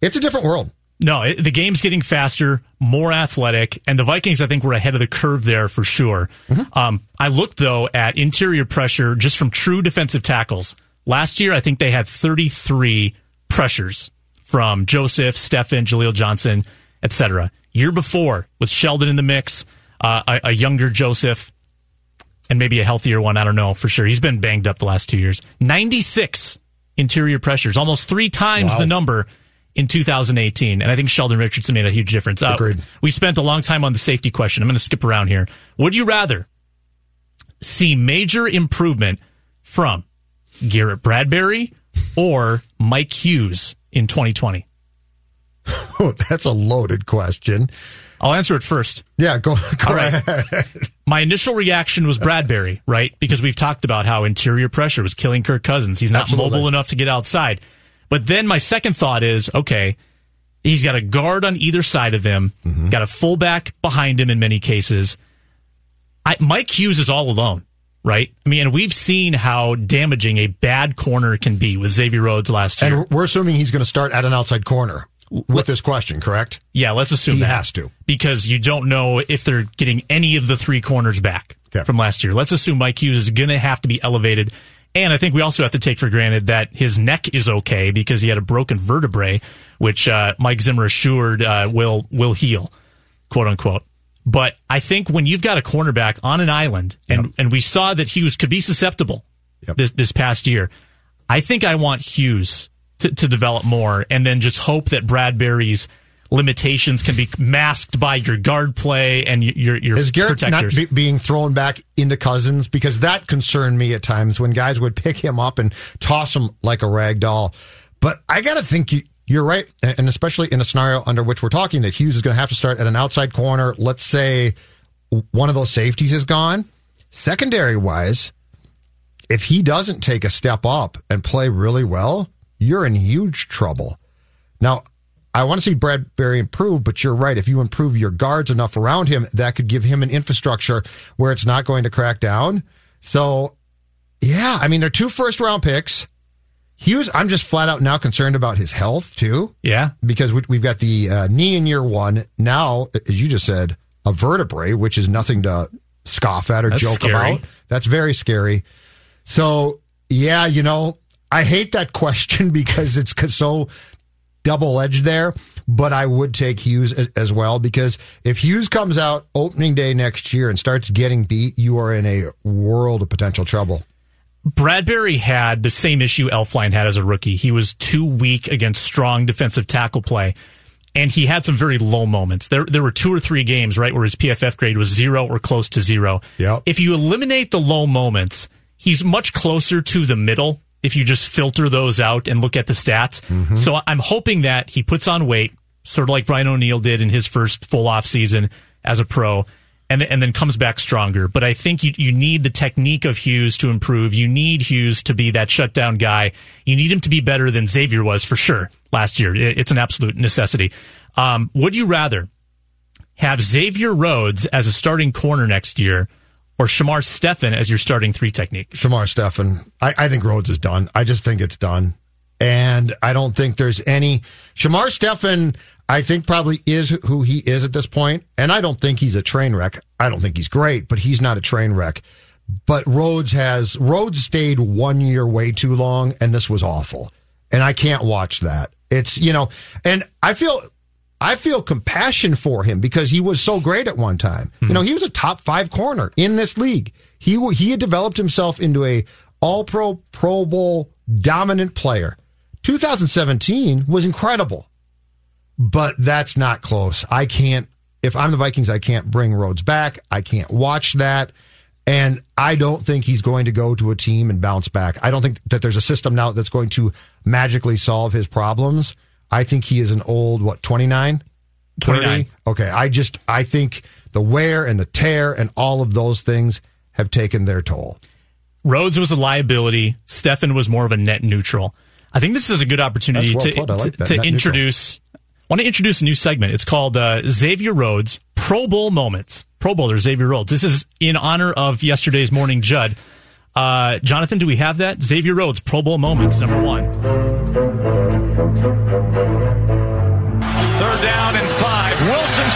It's a different world. No, it, the game's getting faster, more athletic, and the Vikings, I think, were ahead of the curve there for sure. Um, I looked, though, at interior pressure just from true defensive tackles. Last year, I think they had 33 pressures from Joseph, Stephen, Jaleel Johnson, etc. Year before, with Sheldon in the mix, uh, a, a younger Joseph, and maybe a healthier one. I don't know for sure. He's been banged up the last two years. 96 interior pressures, almost three times Wow. the number in 2018. And I think Sheldon Richardson made a huge difference. Uh, Agreed. we spent a long time on the safety question. I'm going to skip around here. Would you rather see major improvement from Garrett Bradbury or Mike Hughes in 2020? Oh, that's a loaded question. I'll answer it first. Yeah, go, go All right. ahead. My initial reaction was Bradbury, right? Because we've talked about how interior pressure was killing Kirk Cousins. He's not Absolutely. mobile enough to get outside. But then my second thought is, okay, he's got a guard on either side of him, Mm-hmm. got a fullback behind him in many cases. I, Mike Hughes is all alone, right? I mean, and we've seen how damaging a bad corner can be with Xavier Rhodes last year. And we're assuming he's going to start at an outside corner with this question, correct? Yeah, let's assume He that. has to. because you don't know if they're getting any of the three corners back Okay. from last year. Let's assume Mike Hughes is going to have to be elevated. And I think we also have to take for granted that his neck is okay because he had a broken vertebrae, which uh, Mike Zimmer assured uh, will will heal, quote unquote. But I think when you've got a cornerback on an island, and and we saw that Hughes could be susceptible Yep. this this past year, I think I want Hughes to, to develop more, and then just hope that Bradbury's limitations can be masked by your guard play and your your, your Is Garrett not be, being thrown back into Cousins? Because that concerned me at times when guys would pick him up and toss him like a rag doll. But I got to think you, you're right, and and especially in a scenario under which we're talking that Hughes is going to have to start at an outside corner. Let's say one of those safeties is gone. Secondary wise, if he doesn't take a step up and play really well, you're in huge trouble. Now, I want to see Bradbury improve, but you're right. If you improve your guards enough around him, that could give him an infrastructure where it's not going to crack down. So, yeah, I mean, they're two first round picks. Hughes, I'm just flat out now concerned about his health, too, yeah, because we, we've got the uh, knee in year one. Now, as you just said, a vertebrae, which is nothing to scoff at or That's joke scary. about. That's very scary. So, yeah, you know, I hate that question because it's so double edged there, but I would take Hughes as well because if Hughes comes out opening day next year and starts getting beat, you are in a world of potential trouble. Bradbury had the same issue Elflein had as a rookie. He was too weak against strong defensive tackle play. And he had some very low moments. There, there were two or three games, right, where his PFF grade was zero or close to zero. Yep. If you eliminate the low moments, he's much closer to the middle if you just filter those out and look at the stats. So I'm hoping that he puts on weight, sort of like Brian O'Neill did in his first full off season as a pro, and, and then comes back stronger. But I think you, you need the technique of Hughes to improve. You need Hughes to be that shutdown guy. You need him to be better than Xavier was for sure last year. It- It's an absolute necessity. Um, would you rather have Xavier Rhodes as a starting corner next year or Shamar Stephen as your starting three technique? Shamar Stephen, I, I think Rhodes is done. I just think it's done. And I don't think there's any. Shamar Stephen, I think probably is who he is at this point. And I don't think he's a train wreck. I don't think he's great, but he's not a train wreck. But Rhodes has, Rhodes stayed one year way too long, and this was awful. And I can't watch that. It's, you know, and I feel I feel compassion for him because he was so great at one time. Mm-hmm. You know, he was a top five corner in this league. He he had developed himself into a All Pro, Pro Bowl dominant player. 2017 was incredible, but that's not close. I can't. If I'm the Vikings, I can't bring Rhodes back. I can't watch that. And I don't think he's going to go to a team and bounce back. I don't think that there's a system now that's going to magically solve his problems. I think he is an old, what, 29? 29. Okay. I just, I think the wear and the tear and all of those things have taken their toll. Rhodes was a liability. Stephen was more of a net neutral. I think this is a good opportunity well to, like to, to introduce. Want to introduce a new segment? It's called uh, Xavier Rhodes Pro Bowl Moments. Pro Bowler Xavier Rhodes. This is in honor of yesterday's morning Judd. Uh, Jonathan, do we have that? Xavier Rhodes Pro Bowl Moments number one.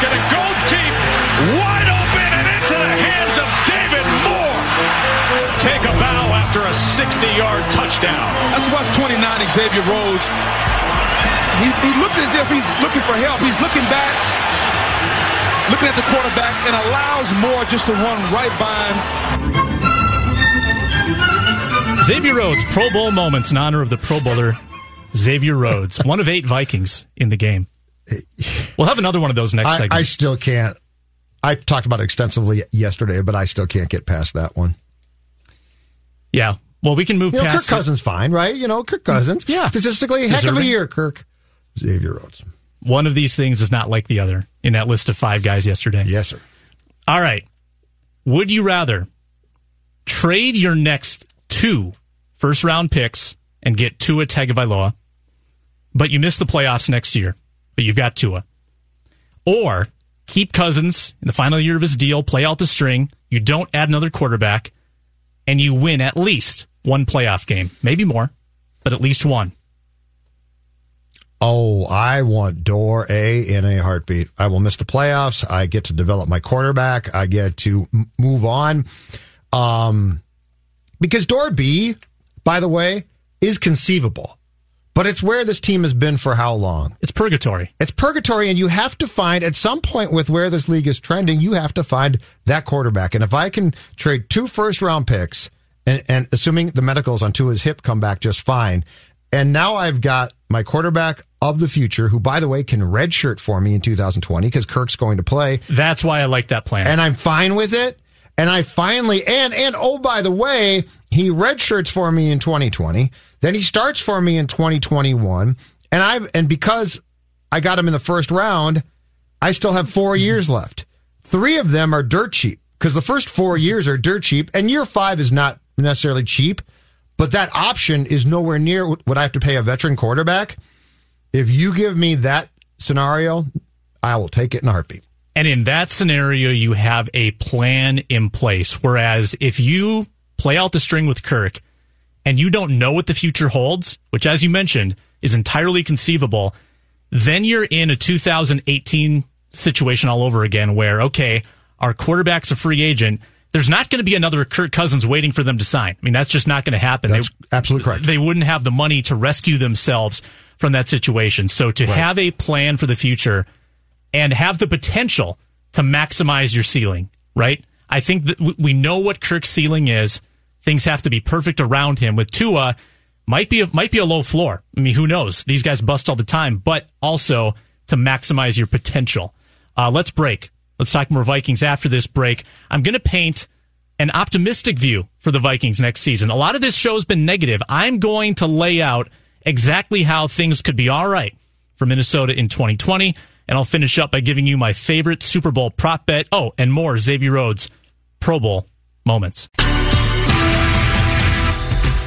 Going to go deep, wide open, and into the hands of David Moore. Take a bow after a 60-yard touchdown. That's what 29 Xavier Rhodes. He, he looks as if he's looking for help. He's looking back, looking at the quarterback, and allows Moore just to run right by him. Xavier Rhodes, Pro Bowl moments in honor of the Pro Bowler Xavier Rhodes, one of eight Vikings in the game. We'll have another one of those next I, segment. I still can't. I talked about it extensively yesterday, but I still can't get past that one. Yeah. Well, we can move you know, past. Kirk Cousins, it. fine, right? You know, Kirk Cousins. Yeah. Statistically, heck Deserving. of a year, Kirk. Xavier Rhodes. One of these things is not like the other in that list of five guys yesterday. Yes, sir. All right. Would you rather trade your next two first round picks and get Tua Tagovailoa, but you miss the playoffs next year? But you've got Tua. Or keep Cousins in the final year of his deal, play out the string. You don't add another quarterback, and you win at least one playoff game. Maybe more, but at least one. Oh, I want door A in a heartbeat. I will miss the playoffs. I get to develop my quarterback. I get to m- move on. Um, because door B, by the way, is conceivable. But it's where this team has been for how long? It's purgatory. It's purgatory, and you have to find at some point with where this league is trending, you have to find that quarterback. And if I can trade two first round picks, and, and assuming the medicals on his hip come back just fine, and now I've got my quarterback of the future, who by the way can redshirt for me in 2020 because Kirk's going to play. That's why I like that plan, and I'm fine with it. And I finally and and oh by the way, he redshirts for me in 2020. Then he starts for me in 2021, and I've and because I got him in the first round, I still have four years left. Three of them are dirt cheap because the first four years are dirt cheap, and year five is not necessarily cheap, but that option is nowhere near what I have to pay a veteran quarterback. If you give me that scenario, I will take it in a heartbeat. And in that scenario, you have a plan in place. Whereas if you play out the string with Kirk and you don't know what the future holds, which, as you mentioned, is entirely conceivable, then you're in a 2018 situation all over again where, okay, our quarterback's a free agent. There's not going to be another Kirk Cousins waiting for them to sign. I mean, that's just not going to happen. That's they, absolutely correct. They wouldn't have the money to rescue themselves from that situation. So to right. have a plan for the future and have the potential to maximize your ceiling, right? I think that we know what Kirk's ceiling is. Things have to be perfect around him. With Tua, might be a, might be a low floor. I mean, who knows? These guys bust all the time, but also to maximize your potential. Uh, let's break. Let's talk more Vikings after this break. I'm going to paint an optimistic view for the Vikings next season. A lot of this show has been negative. I'm going to lay out exactly how things could be all right for Minnesota in 2020. And I'll finish up by giving you my favorite Super Bowl prop bet. Oh, and more Xavier Rhodes Pro Bowl moments.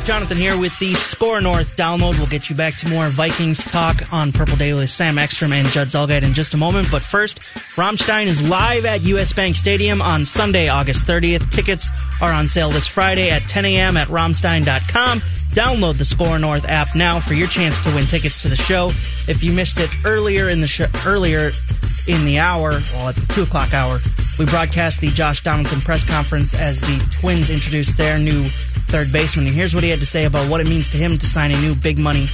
Jonathan here with the SKOR North download. We'll get you back to more Vikings talk on Purple Daily with Sam Ekstrom and Judd Zulgad in just a moment. But first, Rammstein is live at US Bank Stadium on Sunday, August 30th. Tickets are on sale this Friday at 10 a.m. at Rammstein.com. Download the SKOR North app now for your chance to win tickets to the show. If you missed it earlier in the show, earlier in the hour, well, at the two o'clock hour, We broadcast the Josh Donaldson press conference as the Twins introduced their new third baseman. And here's what he had to say about what it means to him to sign a new big money,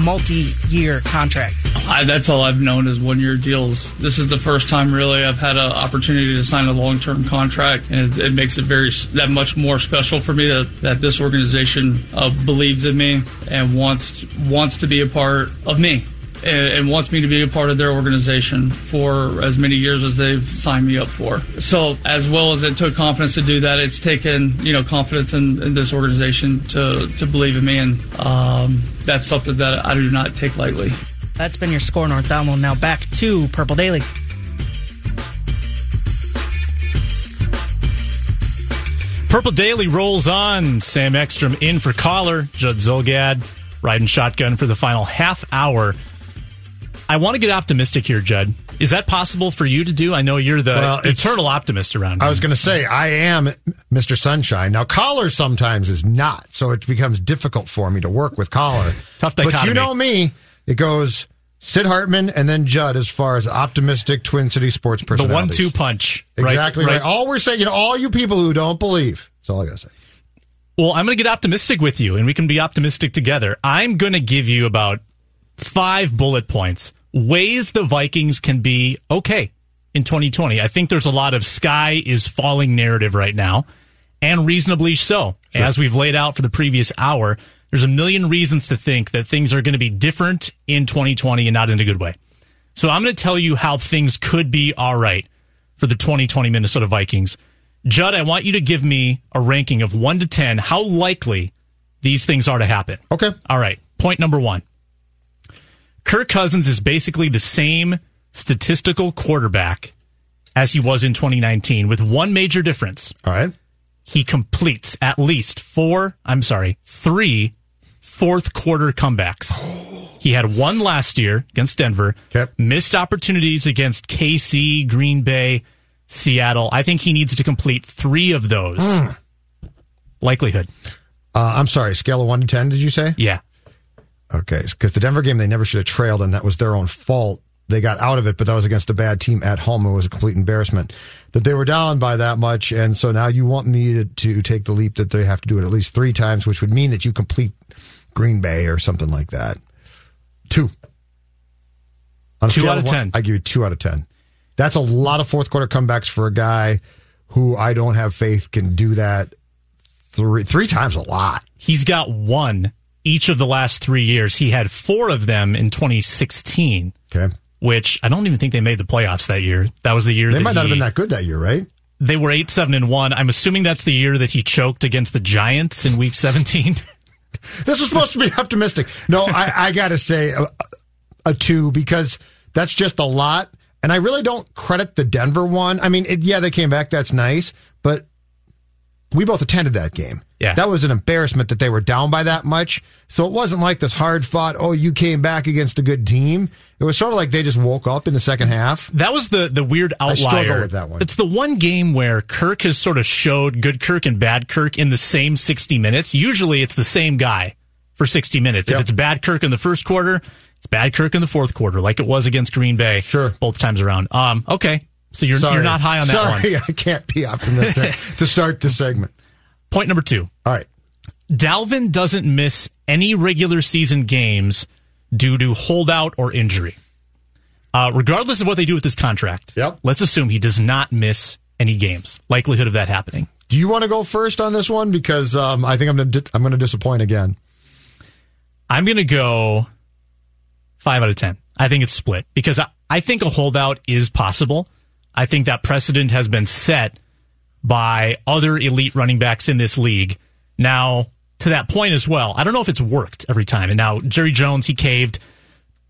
multi year contract. I, that's all I've known is one year deals. This is the first time really I've had an opportunity to sign a long term contract, and it, it, makes it very that much more special for me that, that this organization uh, believes in me and wants wants to be a part of me and, wants me to be a part of their organization for as many years as they've signed me up for. So, as well as it took confidence to do that, it's taken you know confidence in, in this organization to to believe in me, and um, that's something that I do not take lightly. That's been your SKOR North download. Now back to Purple Daily. Purple Daily rolls on. Sam Ekstrom in for Coller. Judd Zulgad riding shotgun for the final half hour I want to get optimistic here, Judd. Is that possible for you to do? I know you're the well, eternal optimist around. I was going to say I am Mr. Sunshine. Now, Coller sometimes is not, so it becomes difficult for me to work with Coller. Tough dichotomy. But you know me, it goes Sid Hartman and then Judd as far as optimistic Twin City sports personalities. The one-two punch. Exactly right, right. All we're saying, you know, all you people who don't believe. That's all I got to say. Well, I'm going to get optimistic with you, and we can be optimistic together. I'm going to give you about five bullet points ways the Vikings can be okay in 2020. I think there's a lot of sky is falling narrative right now, and reasonably so. Sure. As we've laid out for the previous hour, there's a million reasons to think that things are going to be different in 2020 and not in a good way. So I'm going to tell you how things could be all right for the 2020 Minnesota Vikings. Judd, I want you to give me a ranking of 1 to 10 how likely these things are to happen. Okay. All right. Point number 1. Kirk Cousins is basically the same statistical quarterback as he was in 2019 with one major difference. All right. He completes at least four, I'm sorry, three fourth quarter comebacks. He had one last year against Denver, okay. missed opportunities against KC, Green Bay, Seattle. I think he needs to complete three of those. Mm. Likelihood. Uh, I'm sorry, scale of 1 to 10, did you say? Yeah. Okay, because the Denver game they never should have trailed, and that was their own fault. They got out of it, but that was against a bad team at home. It was a complete embarrassment that they were down by that much, and so now you want me to, to take the leap that they have to do it at least three times, which would mean that you complete Green Bay or something like that. Two. On two out of, one, ten. I give you two out of ten. That's a lot of fourth quarter comebacks for a guy who I don't have faith can do that three three times a lot. He's got one each of the last three years. He had four of them in 2016. Okay. Which I don't even think they made the playoffs that year. That was the year they might not he, have been that good that year, right? They were eight, seven, and one. I'm assuming that's the year that he choked against the Giants in Week 17. this was supposed to be optimistic. No, I, I got to say a, a, two because that's just a lot. And I really don't credit the Denver one. I mean, it, yeah, they came back. That's nice, but we both attended that game. Yeah. That was an embarrassment that they were down by that much. So it wasn't like this hard fought, oh, you came back against a good team. It was sort of like they just woke up in the second half. That was the, the weird outlier. with that one. It's the one game where Kirk has sort of showed good Kirk and bad Kirk in the same 60 minutes. Usually it's the same guy for 60 minutes. Yep. If it's bad Kirk in the first quarter, it's bad Kirk in the fourth quarter, like it was against Green Bay. Sure. Both times around. Um, okay. So you're, you're not high on that Sorry, one. I can't be optimistic to start the segment. Point number two. All right. Dalvin doesn't miss any regular season games due to holdout or injury. Uh, regardless of what they do with this contract, yep. let's assume he does not miss any games. Likelihood of that happening. Do you want to go first on this one? Because um, I think I'm going to I'm going to disappoint again. I'm going to go five out of ten. I think it's split because I, I think a holdout is possible. I think that precedent has been set by other elite running backs in this league. Now, to that point as well, I don't know if it's worked every time. And now Jerry Jones, he caved.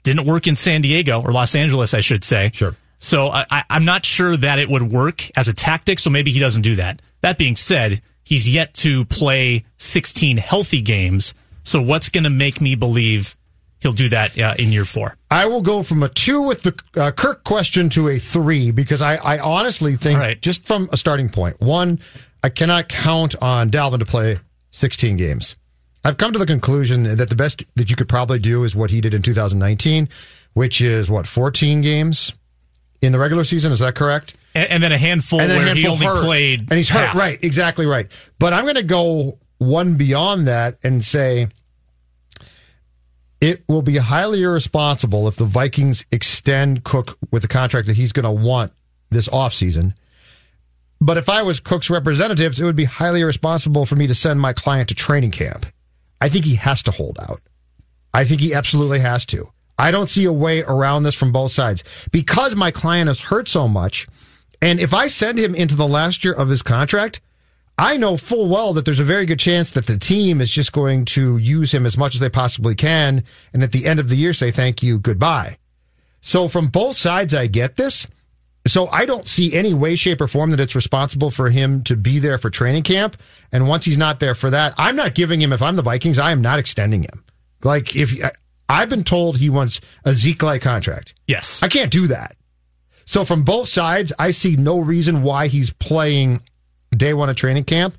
Didn't work in San Diego or Los Angeles, I should say. Sure. So I, am not sure that it would work as a tactic. So maybe he doesn't do that. That being said, he's yet to play 16 healthy games. So what's going to make me believe he'll do that uh, in year four. I will go from a two with the uh, Kirk question to a three because I, I honestly think, right. just from a starting point, one, I cannot count on Dalvin to play 16 games. I've come to the conclusion that the best that you could probably do is what he did in 2019, which is what, 14 games in the regular season? Is that correct? and, and then a handful and then a where he only hurt. played and he's hurt. half. Right, exactly right. But I'm going to go one beyond that and say it will be highly irresponsible if the Vikings extend Cook with the contract that he's going to want this offseason. But if I was Cook's representatives, it would be highly irresponsible for me to send my client to training camp. I think he has to hold out. I think he absolutely has to. I don't see a way around this from both sides because my client is hurt so much. And if I send him into the last year of his contract, I know full well that there's a very good chance that the team is just going to use him as much as they possibly can. And at the end of the year, say thank you, goodbye. So from both sides, I get this. So I don't see any way, shape, or form that it's responsible for him to be there for training camp. And once he's not there for that, I'm not giving him, if I'm the Vikings, I am not extending him. Like if I've been told he wants a Zeke-like contract. Yes. I can't do that. So from both sides, I see no reason why he's playing day one of training camp.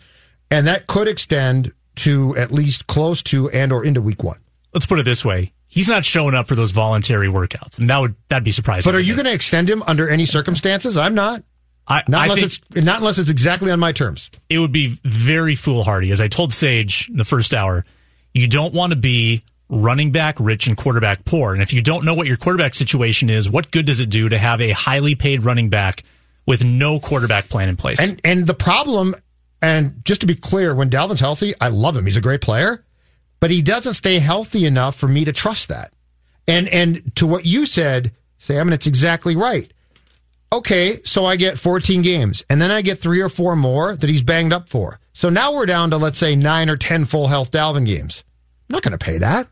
And that could extend to at least close to and or into week one. Let's put it this way. He's not showing up for those voluntary workouts. And that would that'd be surprising. But are you going to extend him under any circumstances? I'm not. I, not I unless it's not unless it's exactly on my terms. it would be very foolhardy. As I told Sage in the first hour, you don't want to be running back rich and quarterback poor. And if you don't know what your quarterback situation is, what good does it do to have a highly paid running back with no quarterback plan in place? And and the problem, and just to be clear, when Dalvin's healthy, I love him. He's a great player, but he doesn't stay healthy enough for me to trust that. And and to what you said, Sam, and it's exactly right. Okay, so I get 14 games, and then I get three or four more that he's banged up for. So now we're down to let's say nine or ten full health Dalvin games. I'm not going to pay that.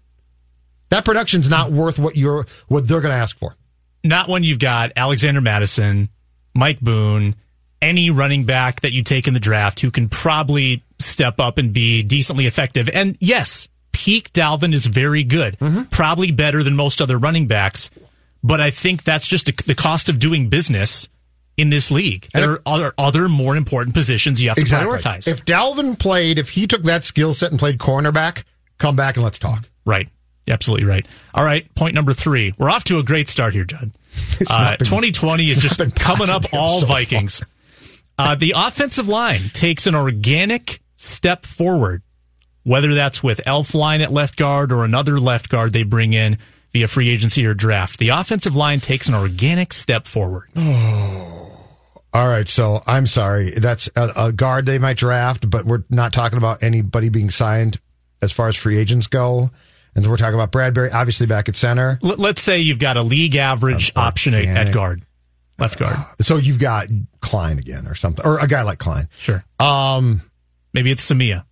That production's not worth what you're what they're going to ask for. not when you've got Alexander Mattison, Mike Boone, any running back that you take in the draft who can probably step up and be decently effective. And yes, peak Dalvin is very good, mm-hmm. probably better than most other running backs. But I think that's just a, the cost of doing business in this league. And There if- are other, other more important positions you have to prioritize. If Dalvin played, if he took that skill set and played cornerback, come back and let's talk. Right. Absolutely right. All right. Point number three. We're off to a great start here, Judd. Uh, been- 2020 is just coming up all so. Vikings. Uh, the offensive line takes an organic step forward, whether that's with Elflein at left guard or another left guard they bring in via free agency or draft. The offensive line takes an organic step forward. All right, so I'm sorry. That's a, a guard they might draft, but we're not talking about anybody being signed as far as free agents go. And we're talking about Bradbury, obviously back at center. L- let's say you've got a league average option at, guard, left guard. So you've got Kline again or something, or a guy like Kline. Sure. Um, Maybe it's Samia.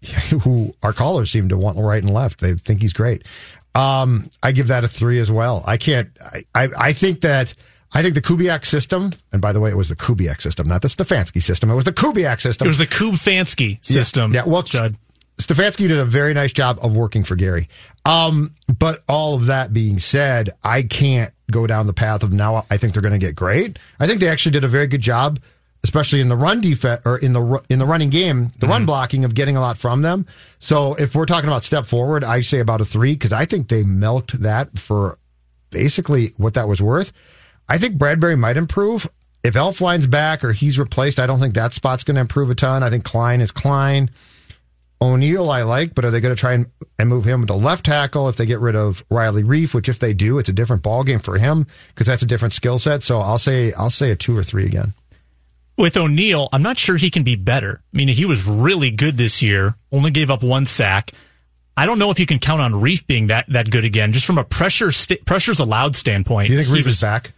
who our callers seem to want right and left. They think he's great. Um, I give that a three as well. I can't. I, I, I think that I think the Kubiak system, and by the way, it was the Kubiak system, not the Stefanski system. It was the Kubiak system. It was the Kubfansky system. Yeah, well, Judd. Stefanski did a very nice job of working for Gary. Um, but all of that being said, I can't go down the path of now. I think they're going to get great. I think they actually did a very good job, especially in the run defense or in the in the running game, the run blocking of getting a lot from them. So if we're talking about step forward, I say about a three because I think they milked that for basically what that was worth. I think Bradbury might improve. If Elflein's back or he's replaced, I don't think that spot's going to improve a ton. I think Kline is Kline. O'Neill, I like, but are they going to try and, and move him to left tackle if they get rid of Riley Reiff? Which, if they do, it's a different ball game for him because that's a different skill set. So I'll say I'll say a two or three again. with O'Neill, I'm not sure he can be better. I mean, he was really good this year, only gave up one sack. I don't know if you can count on Reiff being that, that good again, just from a pressure st- pressures allowed standpoint. You think Reiff was is back?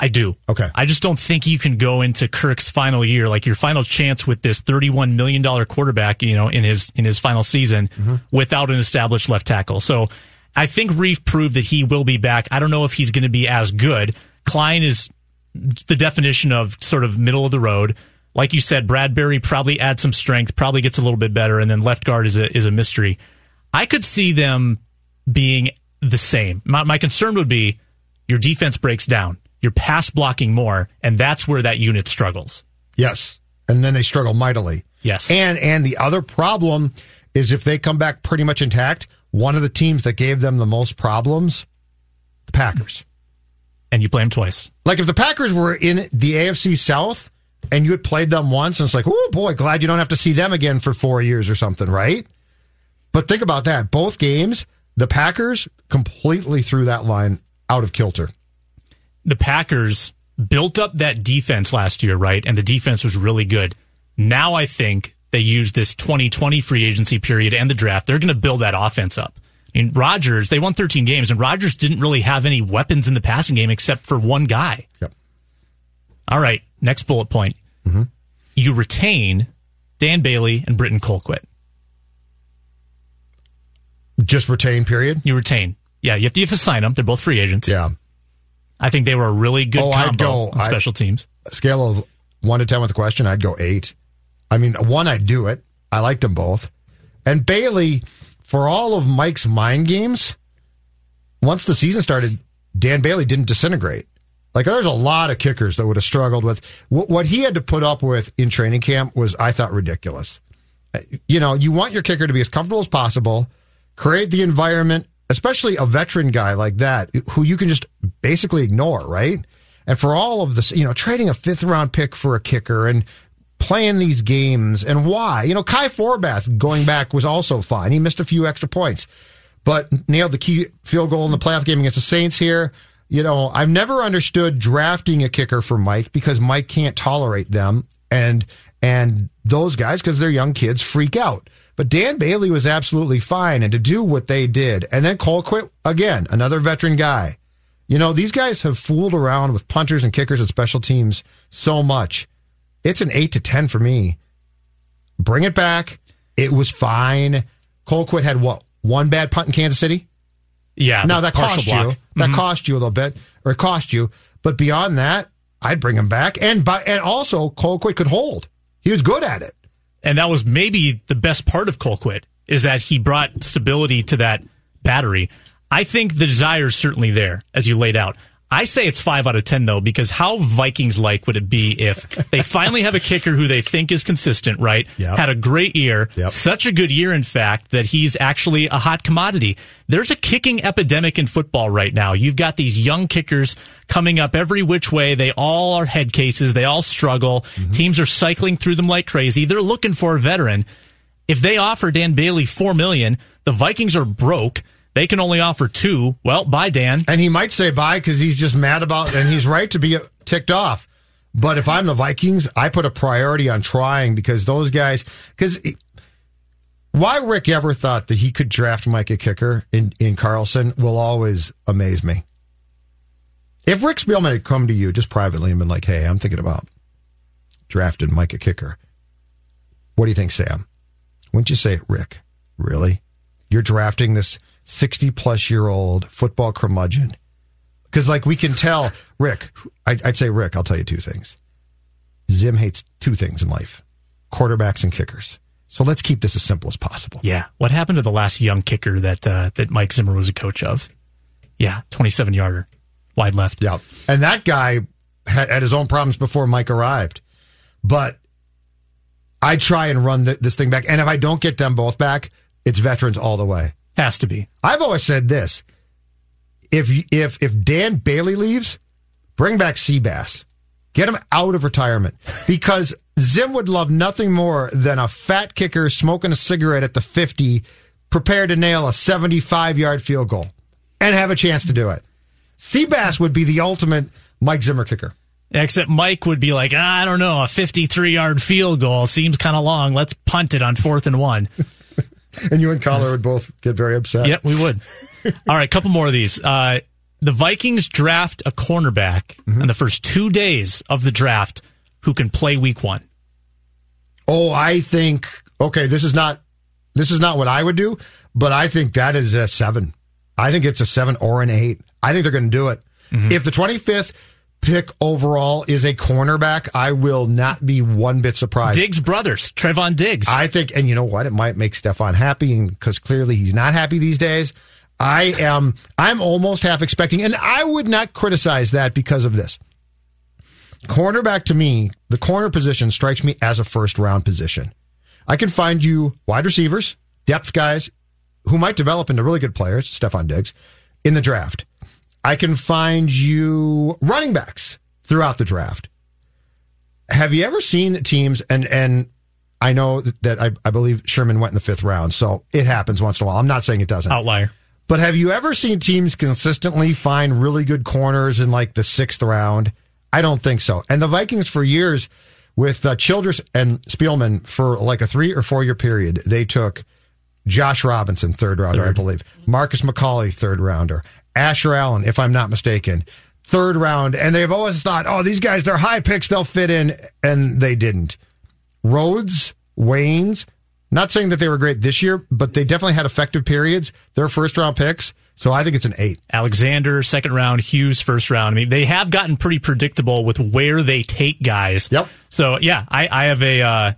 I do. Okay. I just don't think you can go into Kirk's final year, like your final chance with this $31 million quarterback, you know, in his, in his final season Mm-hmm. without an established left tackle. So I think Reiff proved that he will be back. I don't know if he's going to be as good. Kline is the definition of sort of middle of the road. Like you said, Bradbury probably adds some strength, probably gets a little bit better, and then left guard is a, is a mystery. I could see them being the same. My, my concern would be your defense breaks down, you're pass blocking more, and that's where that unit struggles. Yes, and then they struggle mightily. Yes. and and the other problem is if they come back pretty much intact. One of the teams that gave them the most problems, the Packers. and you play them twice. Like if the Packers were in the AFC South and you had played them once, and it's like, oh boy, glad you don't have to see them again for four years or something, right? But think about that. Both games, the Packers completely threw that line out of kilter. The Packers built up that defense last year, right? And the defense was really good. Now I think they use this 2020 free agency period and the draft. They're going to build that offense up. I mean, Rodgers, they won 13 games, and Rodgers didn't really have any weapons in the passing game except for one guy. Yep. All right, next bullet point. Mm-hmm. You retain Dan Bailey and Britton Colquitt. Just retain, period? You retain. Yeah, you have to, you have to sign them. They're both free agents. Yeah. I think they were a really good Oh, I'd combo go- on special I- teams. Scale of one to 10 with the question, I'd go eight. I mean, one, I'd do it. I liked them both. And Bailey, for all of Mike's mind games, once the season started, Dan Bailey didn't disintegrate. Like there's a lot of kickers that would have struggled with what, what he had to put up with in training camp was, I thought, ridiculous. You know, you want your kicker to be as comfortable as possible, create the environment, especially a veteran guy like that, who you can just basically ignore, right? And for all of this, you know, trading a fifth round pick for a kicker and playing these games and why, you know, Kai Forbath going back was also fine. He missed a few extra points, but nailed the key field goal in the playoff game against the Saints here. You know, I've never understood drafting a kicker for Mike because Mike can't tolerate them and and those guys because they're young kids freak out. But Dan Bailey was absolutely fine, and to do what they did, and then Colquitt again, another veteran guy. You know, these guys have fooled around with punters and kickers and special teams so much. It's an eight to ten for me. Bring it back. It was fine. Colquitt had what one bad punt in Kansas City. Yeah. Now that cost you. block. That Mhm. cost you a little bit, or it cost you. But beyond that, I'd bring him back. And by and also Colquitt could hold. He was good at it. And that was maybe the best part of Colquitt is that he brought stability to that battery. I think the desire is certainly there, as you laid out. I say it's five out of ten though, because how Vikings like would it be if they finally have a kicker who they think is consistent, right? Yep. Had a great year, Yep. such a good year, in fact, that he's actually a hot commodity. There's a kicking epidemic in football right now. You've got these young kickers coming up every which way. They all are head cases. They all struggle. Mm-hmm. Teams are cycling through them like crazy. They're looking for a veteran. If they offer Dan Bailey four million, the Vikings are broke. They can only offer two. Well, bye, Dan. And he might say bye because he's just mad about, and he's right to be ticked off. But if I'm the Vikings, I put a priority on trying because those guys, because why Rick ever thought that he could draft a kicker in, in Carlson will always amaze me. If Rick Spielman had come to you just privately and been like, hey, I'm thinking about drafting a kicker, what do you think, Sam? Wouldn't you say, it, Rick, really? You're drafting this 60 plus year old football curmudgeon? Because, like, we can tell, Rick, I'd, I'd say, Rick, I'll tell you two things. Zim hates two things in life quarterbacks and kickers. So let's keep this as simple as possible. Yeah. What happened to the last young kicker that uh, that Mike Zimmer was a coach of? Yeah, 27 yarder, wide left. Yeah. And that guy had, had his own problems before Mike arrived. But I try and run th- this thing back. And if I don't get them both back, it's veterans all the way. Has to be. I've always said this. If if if Dan Bailey leaves, bring back Seabass. Get him out of retirement. Because Zim would love nothing more than a fat kicker smoking a cigarette at the 50, prepared to nail a 75 yard field goal and have a chance to do it. Seabass would be the ultimate Mike Zimmer kicker. Except Mike would be like, "Ah, I don't know, a 53 yard field goal seems kind of long. Let's punt it on fourth and one. And you and Coller would both get very upset. Yep, we would. All right, a couple more of these. Uh, the Vikings draft a cornerback Mm-hmm. in the first two days of the draft who can play week one. Oh, I think okay. This is not this is not what I would do, but I think that is a seven. I think it's a seven or an eight. I think they're going to do it. If the twenty fifth pick overall is a cornerback, I will not be one bit surprised. Diggs brothers, Trevon Diggs. I think, and you know what? It might make Stefon happy, because clearly he's not happy these days. I am. I'm almost half expecting, and I would not criticize that because of this. Cornerback to me, the corner position strikes me as a first round position. I can find you wide receivers, depth guys who might develop into really good players, Stefon Diggs, in the draft. I can find you running backs throughout the draft. Have you ever seen teams and and I know that I, I believe Sherman went in the fifth round, so it happens once in a while. I'm not saying it doesn't. Outlier. But have you ever seen teams consistently find really good corners in like the sixth round? I don't think so. And the Vikings for years with uh, Childress and Spielman for like a three or four year period, they took Josh Robinson, third rounder, Third. I believe. Marcus McCauley, third rounder. Asher Allen, if I'm not mistaken, third round. And they've always thought, oh, these guys, they're high picks, they'll fit in. And they didn't. Rhodes, Waynes, not saying that they were great this year, but they definitely had effective periods. They're first round picks. So I think it's an eight. Alexander, second round, Hughes, first round. I mean, they have gotten pretty predictable with where they take guys. Yep. So yeah, I, I have a, uh,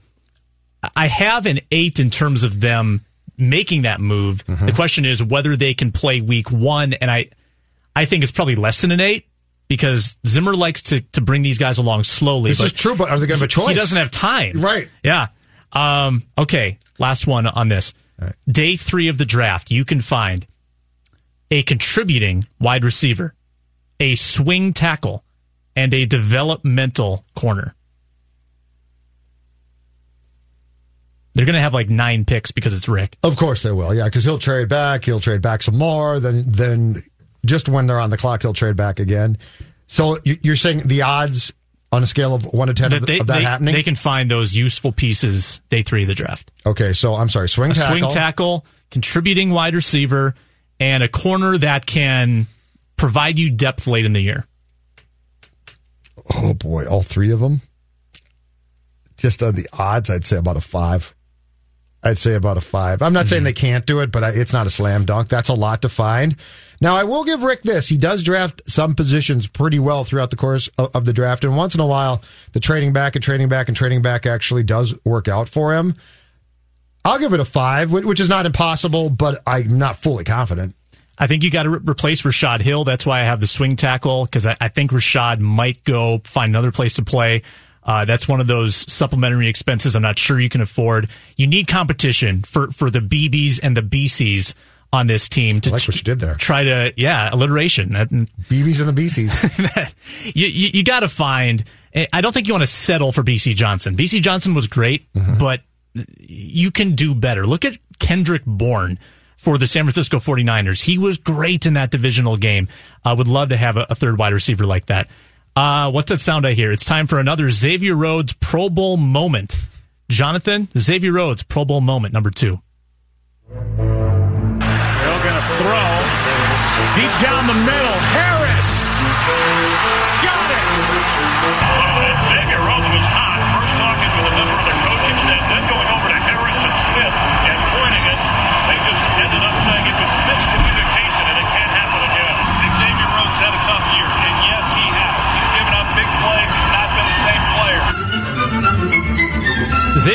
I have an eight in terms of them making that move. Mm-hmm. The question is whether they can play week one, and I, I think it's probably less than an eight because Zimmer likes to to bring these guys along slowly. This is true, but are they going to have a choice? He doesn't have time. Right. Yeah. Um, okay. Last one on this. Day three of the draft, you can find a contributing wide receiver, a swing tackle, and a developmental corner. They're going to have like nine picks because it's Rick. Of course they will, yeah, because he'll trade back. He'll trade back some more. Then, then just when they're on the clock, he'll trade back again. So you- you're saying the odds on a scale of one to ten of, That they, of that they, happening? they can find those useful pieces day three of the draft. okay, so I'm sorry, swing a tackle. swing tackle, contributing wide receiver, and a corner that can provide you depth late in the year. Oh boy, all three of them. Just on the odds, I'd say about a five. I'd say about a five. I'm not saying mm-hmm. they can't do it, but I, it's not a slam dunk. That's a lot to find. Now, I will give Rick this. He does draft some positions pretty well throughout the course of, of the draft. And once in a while, the trading back and trading back and trading back actually does work out for him. I'll give it a five, which is not impossible, but I'm not fully confident. I think you got to re- replace Rashad Hill. That's why I have the swing tackle because I, I think Rashad might go find another place to play. Uh, that's one of those supplementary expenses I'm not sure you can afford. You need competition for, for the BBs and the BCs on this team to I like what you did there. try to, yeah, alliteration. That, mm, BBs and the BCs. you, you, you got to find. Eh, I don't think you want to settle for BC Johnson. BC Johnson was great, mm-hmm. but you can do better. Look at Kendrick Bourne for the San Francisco 49ers. He was great in that divisional game. I would love to have a, a third wide receiver like that. Uh, what's that sound I hear? It's time for another Xavier Rhodes Pro Bowl moment. Jonathan, Xavier Rhodes Pro Bowl moment number two. They're going to throw deep down the middle. Harris got it. Xavier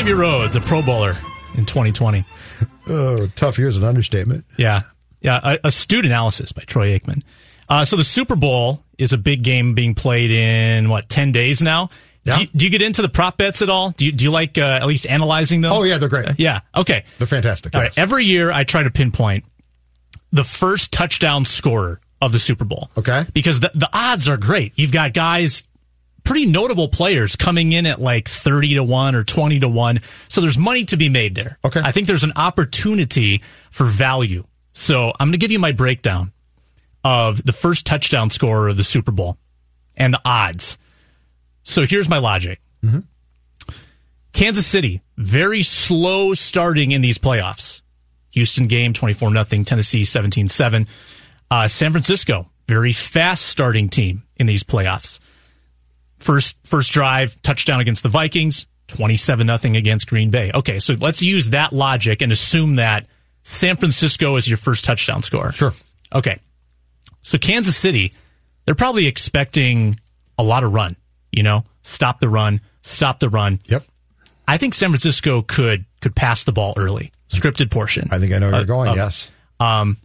Xavier Rhodes, a Pro Bowler in 2020. oh, tough year's an understatement. Yeah. Yeah. A, astute analysis by Troy Aikman. Uh, so the Super Bowl is a big game being played in, what, 10 days now? Yeah. Do, you, do you get into the prop bets at all? Do you, do you like uh, at least analyzing them? Oh, yeah, they're great. yeah. Okay. They're fantastic. Yes. right. Every year I try to pinpoint the first touchdown scorer of the Super Bowl. Okay. Because the, the odds are great. You've got guys, pretty notable players coming in at like 30 to 1 or 20 to 1. So there's money to be made there. Okay. I think there's an opportunity for value. So I'm going to give you my breakdown of the first touchdown scorer of the Super Bowl and the odds. So here's my logic. Kansas City, very slow starting in these playoffs. Houston game 24 nothing, Tennessee 17-7. Uh, San Francisco, very fast starting team in these playoffs. First first drive touchdown against the Vikings, 27 nothing against Green Bay. Okay, so let's use that logic and assume that San Francisco is your first touchdown score. Sure. Okay. So Kansas City, they're probably expecting a lot of run, you know, stop the run, stop the run. Yep. I think San Francisco could could pass the ball early, scripted portion. I think I know where Uh, you're going. of- yes. Um,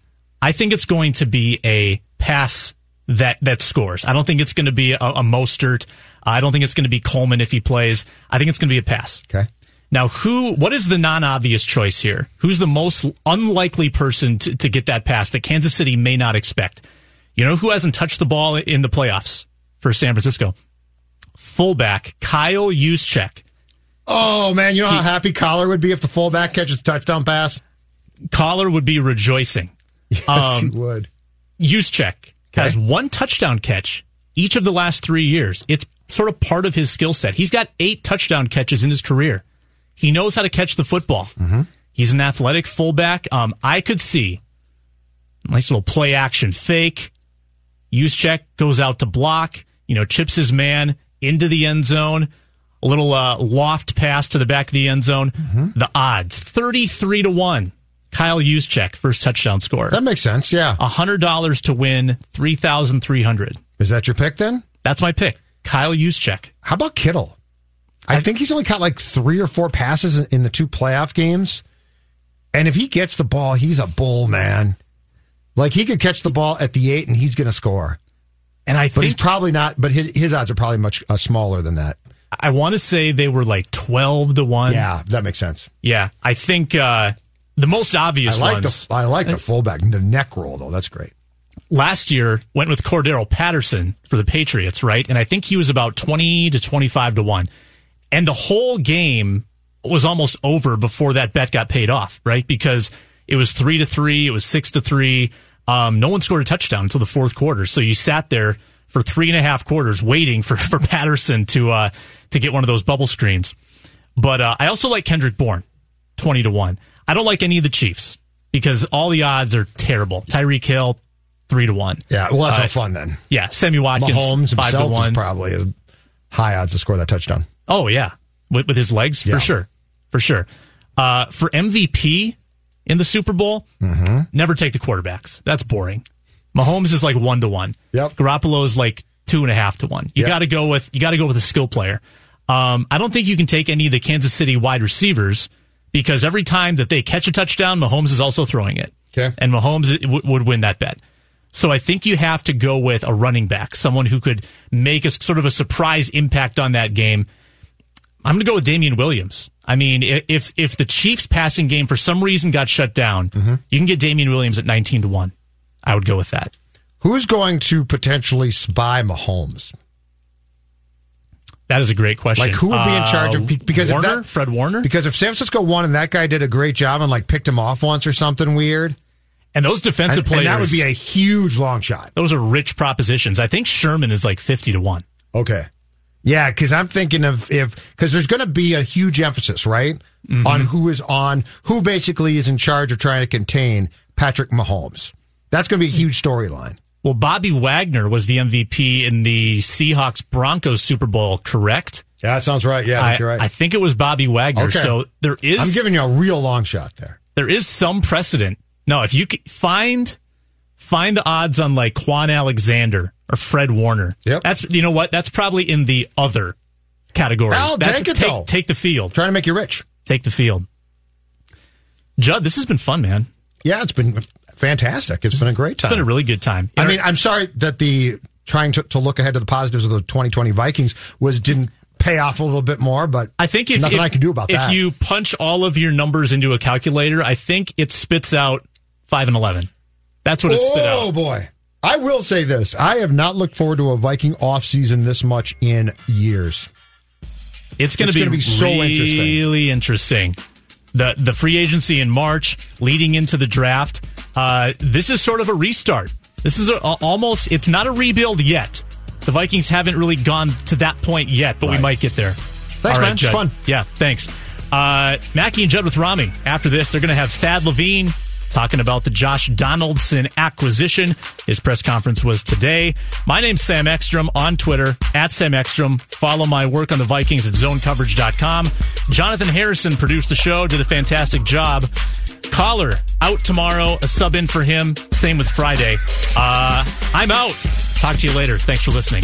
I think it's going to be a pass that that scores. I don't think it's going to be a, a Mostert. I don't think it's going to be Coleman if he plays. I think it's going to be a pass. Okay. Now, who? What is the non-obvious choice here? Who's the most unlikely person to, to get that pass that Kansas City may not expect? You know who hasn't touched the ball in the playoffs for San Francisco? Fullback Kyle Juszczyk. Oh man, you know how happy Coller would be if the fullback catches a touchdown pass. Coller would be rejoicing. Yes, Um, he would. Juszczyk has one touchdown catch each of the last three years. It's sort of part of his skill set. He's got eight touchdown catches in his career. He knows how to catch the football. He's an athletic fullback. Um, I could see nice little play action fake. Juszczyk goes out to block. You know, chips his man into the end zone. A little uh, loft pass to the back of the end zone. The odds thirty-three to one. Kyle Juszczyk, first touchdown scorer. That makes sense. Yeah. hundred dollars to win three thousand three hundred. Is that your pick then? That's my pick. Kyle Juszczyk. How about Kittle? I think he's only caught like three or four passes in- in the two playoff games. And if he gets the ball, he's a bull, man. Like he could catch the ball at the eight and he's going to score. And I But he's think probably not, but his, his odds are probably much uh, smaller than that. I want to say they were like twelve to one. Yeah, that makes sense. yeah. I think uh, the most obvious I like ones the I like the fullback, the neck roll though. That's great. last year went with Cordarrelle Patterson for the Patriots, right? And I think he was about twenty to twenty-five to one, and the whole game was almost over before that bet got paid off, right? Because it was three to three, it was six to three. Um, no one scored a touchdown until the fourth quarter, so you sat there for three and a half quarters waiting for for Patterson to uh, to get one of those bubble screens. But uh, I also like Kendrick Bourne, twenty to one. I don't like any of the Chiefs because all the odds are terrible. Tyreek Hill, three to one. Yeah, well, that's Uh, fun then. Yeah, Sammy Watkins, Mahomes five to one. probably a high odds to score that touchdown. Oh yeah, with, with his legs Yeah. for sure, for sure. Uh, for MVP in the Super Bowl, Mm-hmm. never take the quarterbacks. That's boring. Mahomes is like one to one. Yep. Garoppolo is like two and a half to one. You Yep. got to go with you got to go with a skill player. Um, I don't think you can take any of the Kansas City wide receivers because every time that they catch a touchdown, Mahomes is also throwing it. Okay. And Mahomes w- would win that bet. So I think you have to go with a running back, someone who could make a sort of a surprise impact on that game. I'm going to go with Damien Williams. I mean, if if the Chiefs passing game for some reason got shut down, Mm-hmm. you can get Damien Williams at 19 to 1. I would go with that. Who's going to potentially spy Mahomes? That is a great question. Like who would be in charge of Uh, be- because if Warner, that- Fred Warner, Because if San Francisco won and that guy did a great job and like picked him off once or something weird, and those defensive and, players, and that would be a huge long shot. those are rich propositions. I think Sherman is like 50 to 1. Okay. Yeah, because I'm thinking of if because there's going to be a huge emphasis, right, Mm-hmm. on who is on who basically is in charge of trying to contain Patrick Mahomes. That's going to be a huge storyline. Well, Bobby Wagner was the MVP in the Seahawks Broncos Super Bowl, correct? Yeah, that sounds right. Yeah, I you're right. I think it was Bobby Wagner. Okay. So there is I'm giving you a real long shot there. there is some precedent. No, if you find find the odds on like Kwon Alexander or Fred Warner, Yep. that's you know what that's probably in the other category. I'll That's- take it, take, though. take the field. Trying to make you rich. Take the field. Judd, this has been fun, man. Yeah, it's been fantastic. It's been a great time. It's been a really good time. I mean, I'm sorry that the trying to, to look ahead to the positives of the 2020 Vikings was didn't pay off a little bit more, but I think if nothing if, I can do about if that. If you punch all of your numbers into a calculator, I think it spits out five and eleven. That's what it spit out. oh boy, I will say this: I have not looked forward to a Viking offseason this much in years. It's going to be, be so interesting. really interesting. The the free agency in March, leading into the draft. Uh, this is sort of a restart. This is a, a- almost. It's not a rebuild yet. The Vikings haven't really gone to that point yet, but we might get there. Thanks, All right, man. It's Judd. fun. Yeah, thanks. Uh, Mackey and Judd with Rami. After this, they're going to have Thad Levine talking about the Josh Donaldson acquisition. His press conference was today. My name's Sam Ekstrom on Twitter, at Sam Ekstrom. Follow my work on the Vikings at zonecoverage.com. Jonathan Harrison produced the show, did a fantastic job. Coller out tomorrow, a sub in for him. Same with Friday. Uh, I'm out. Talk to you later. Thanks for listening.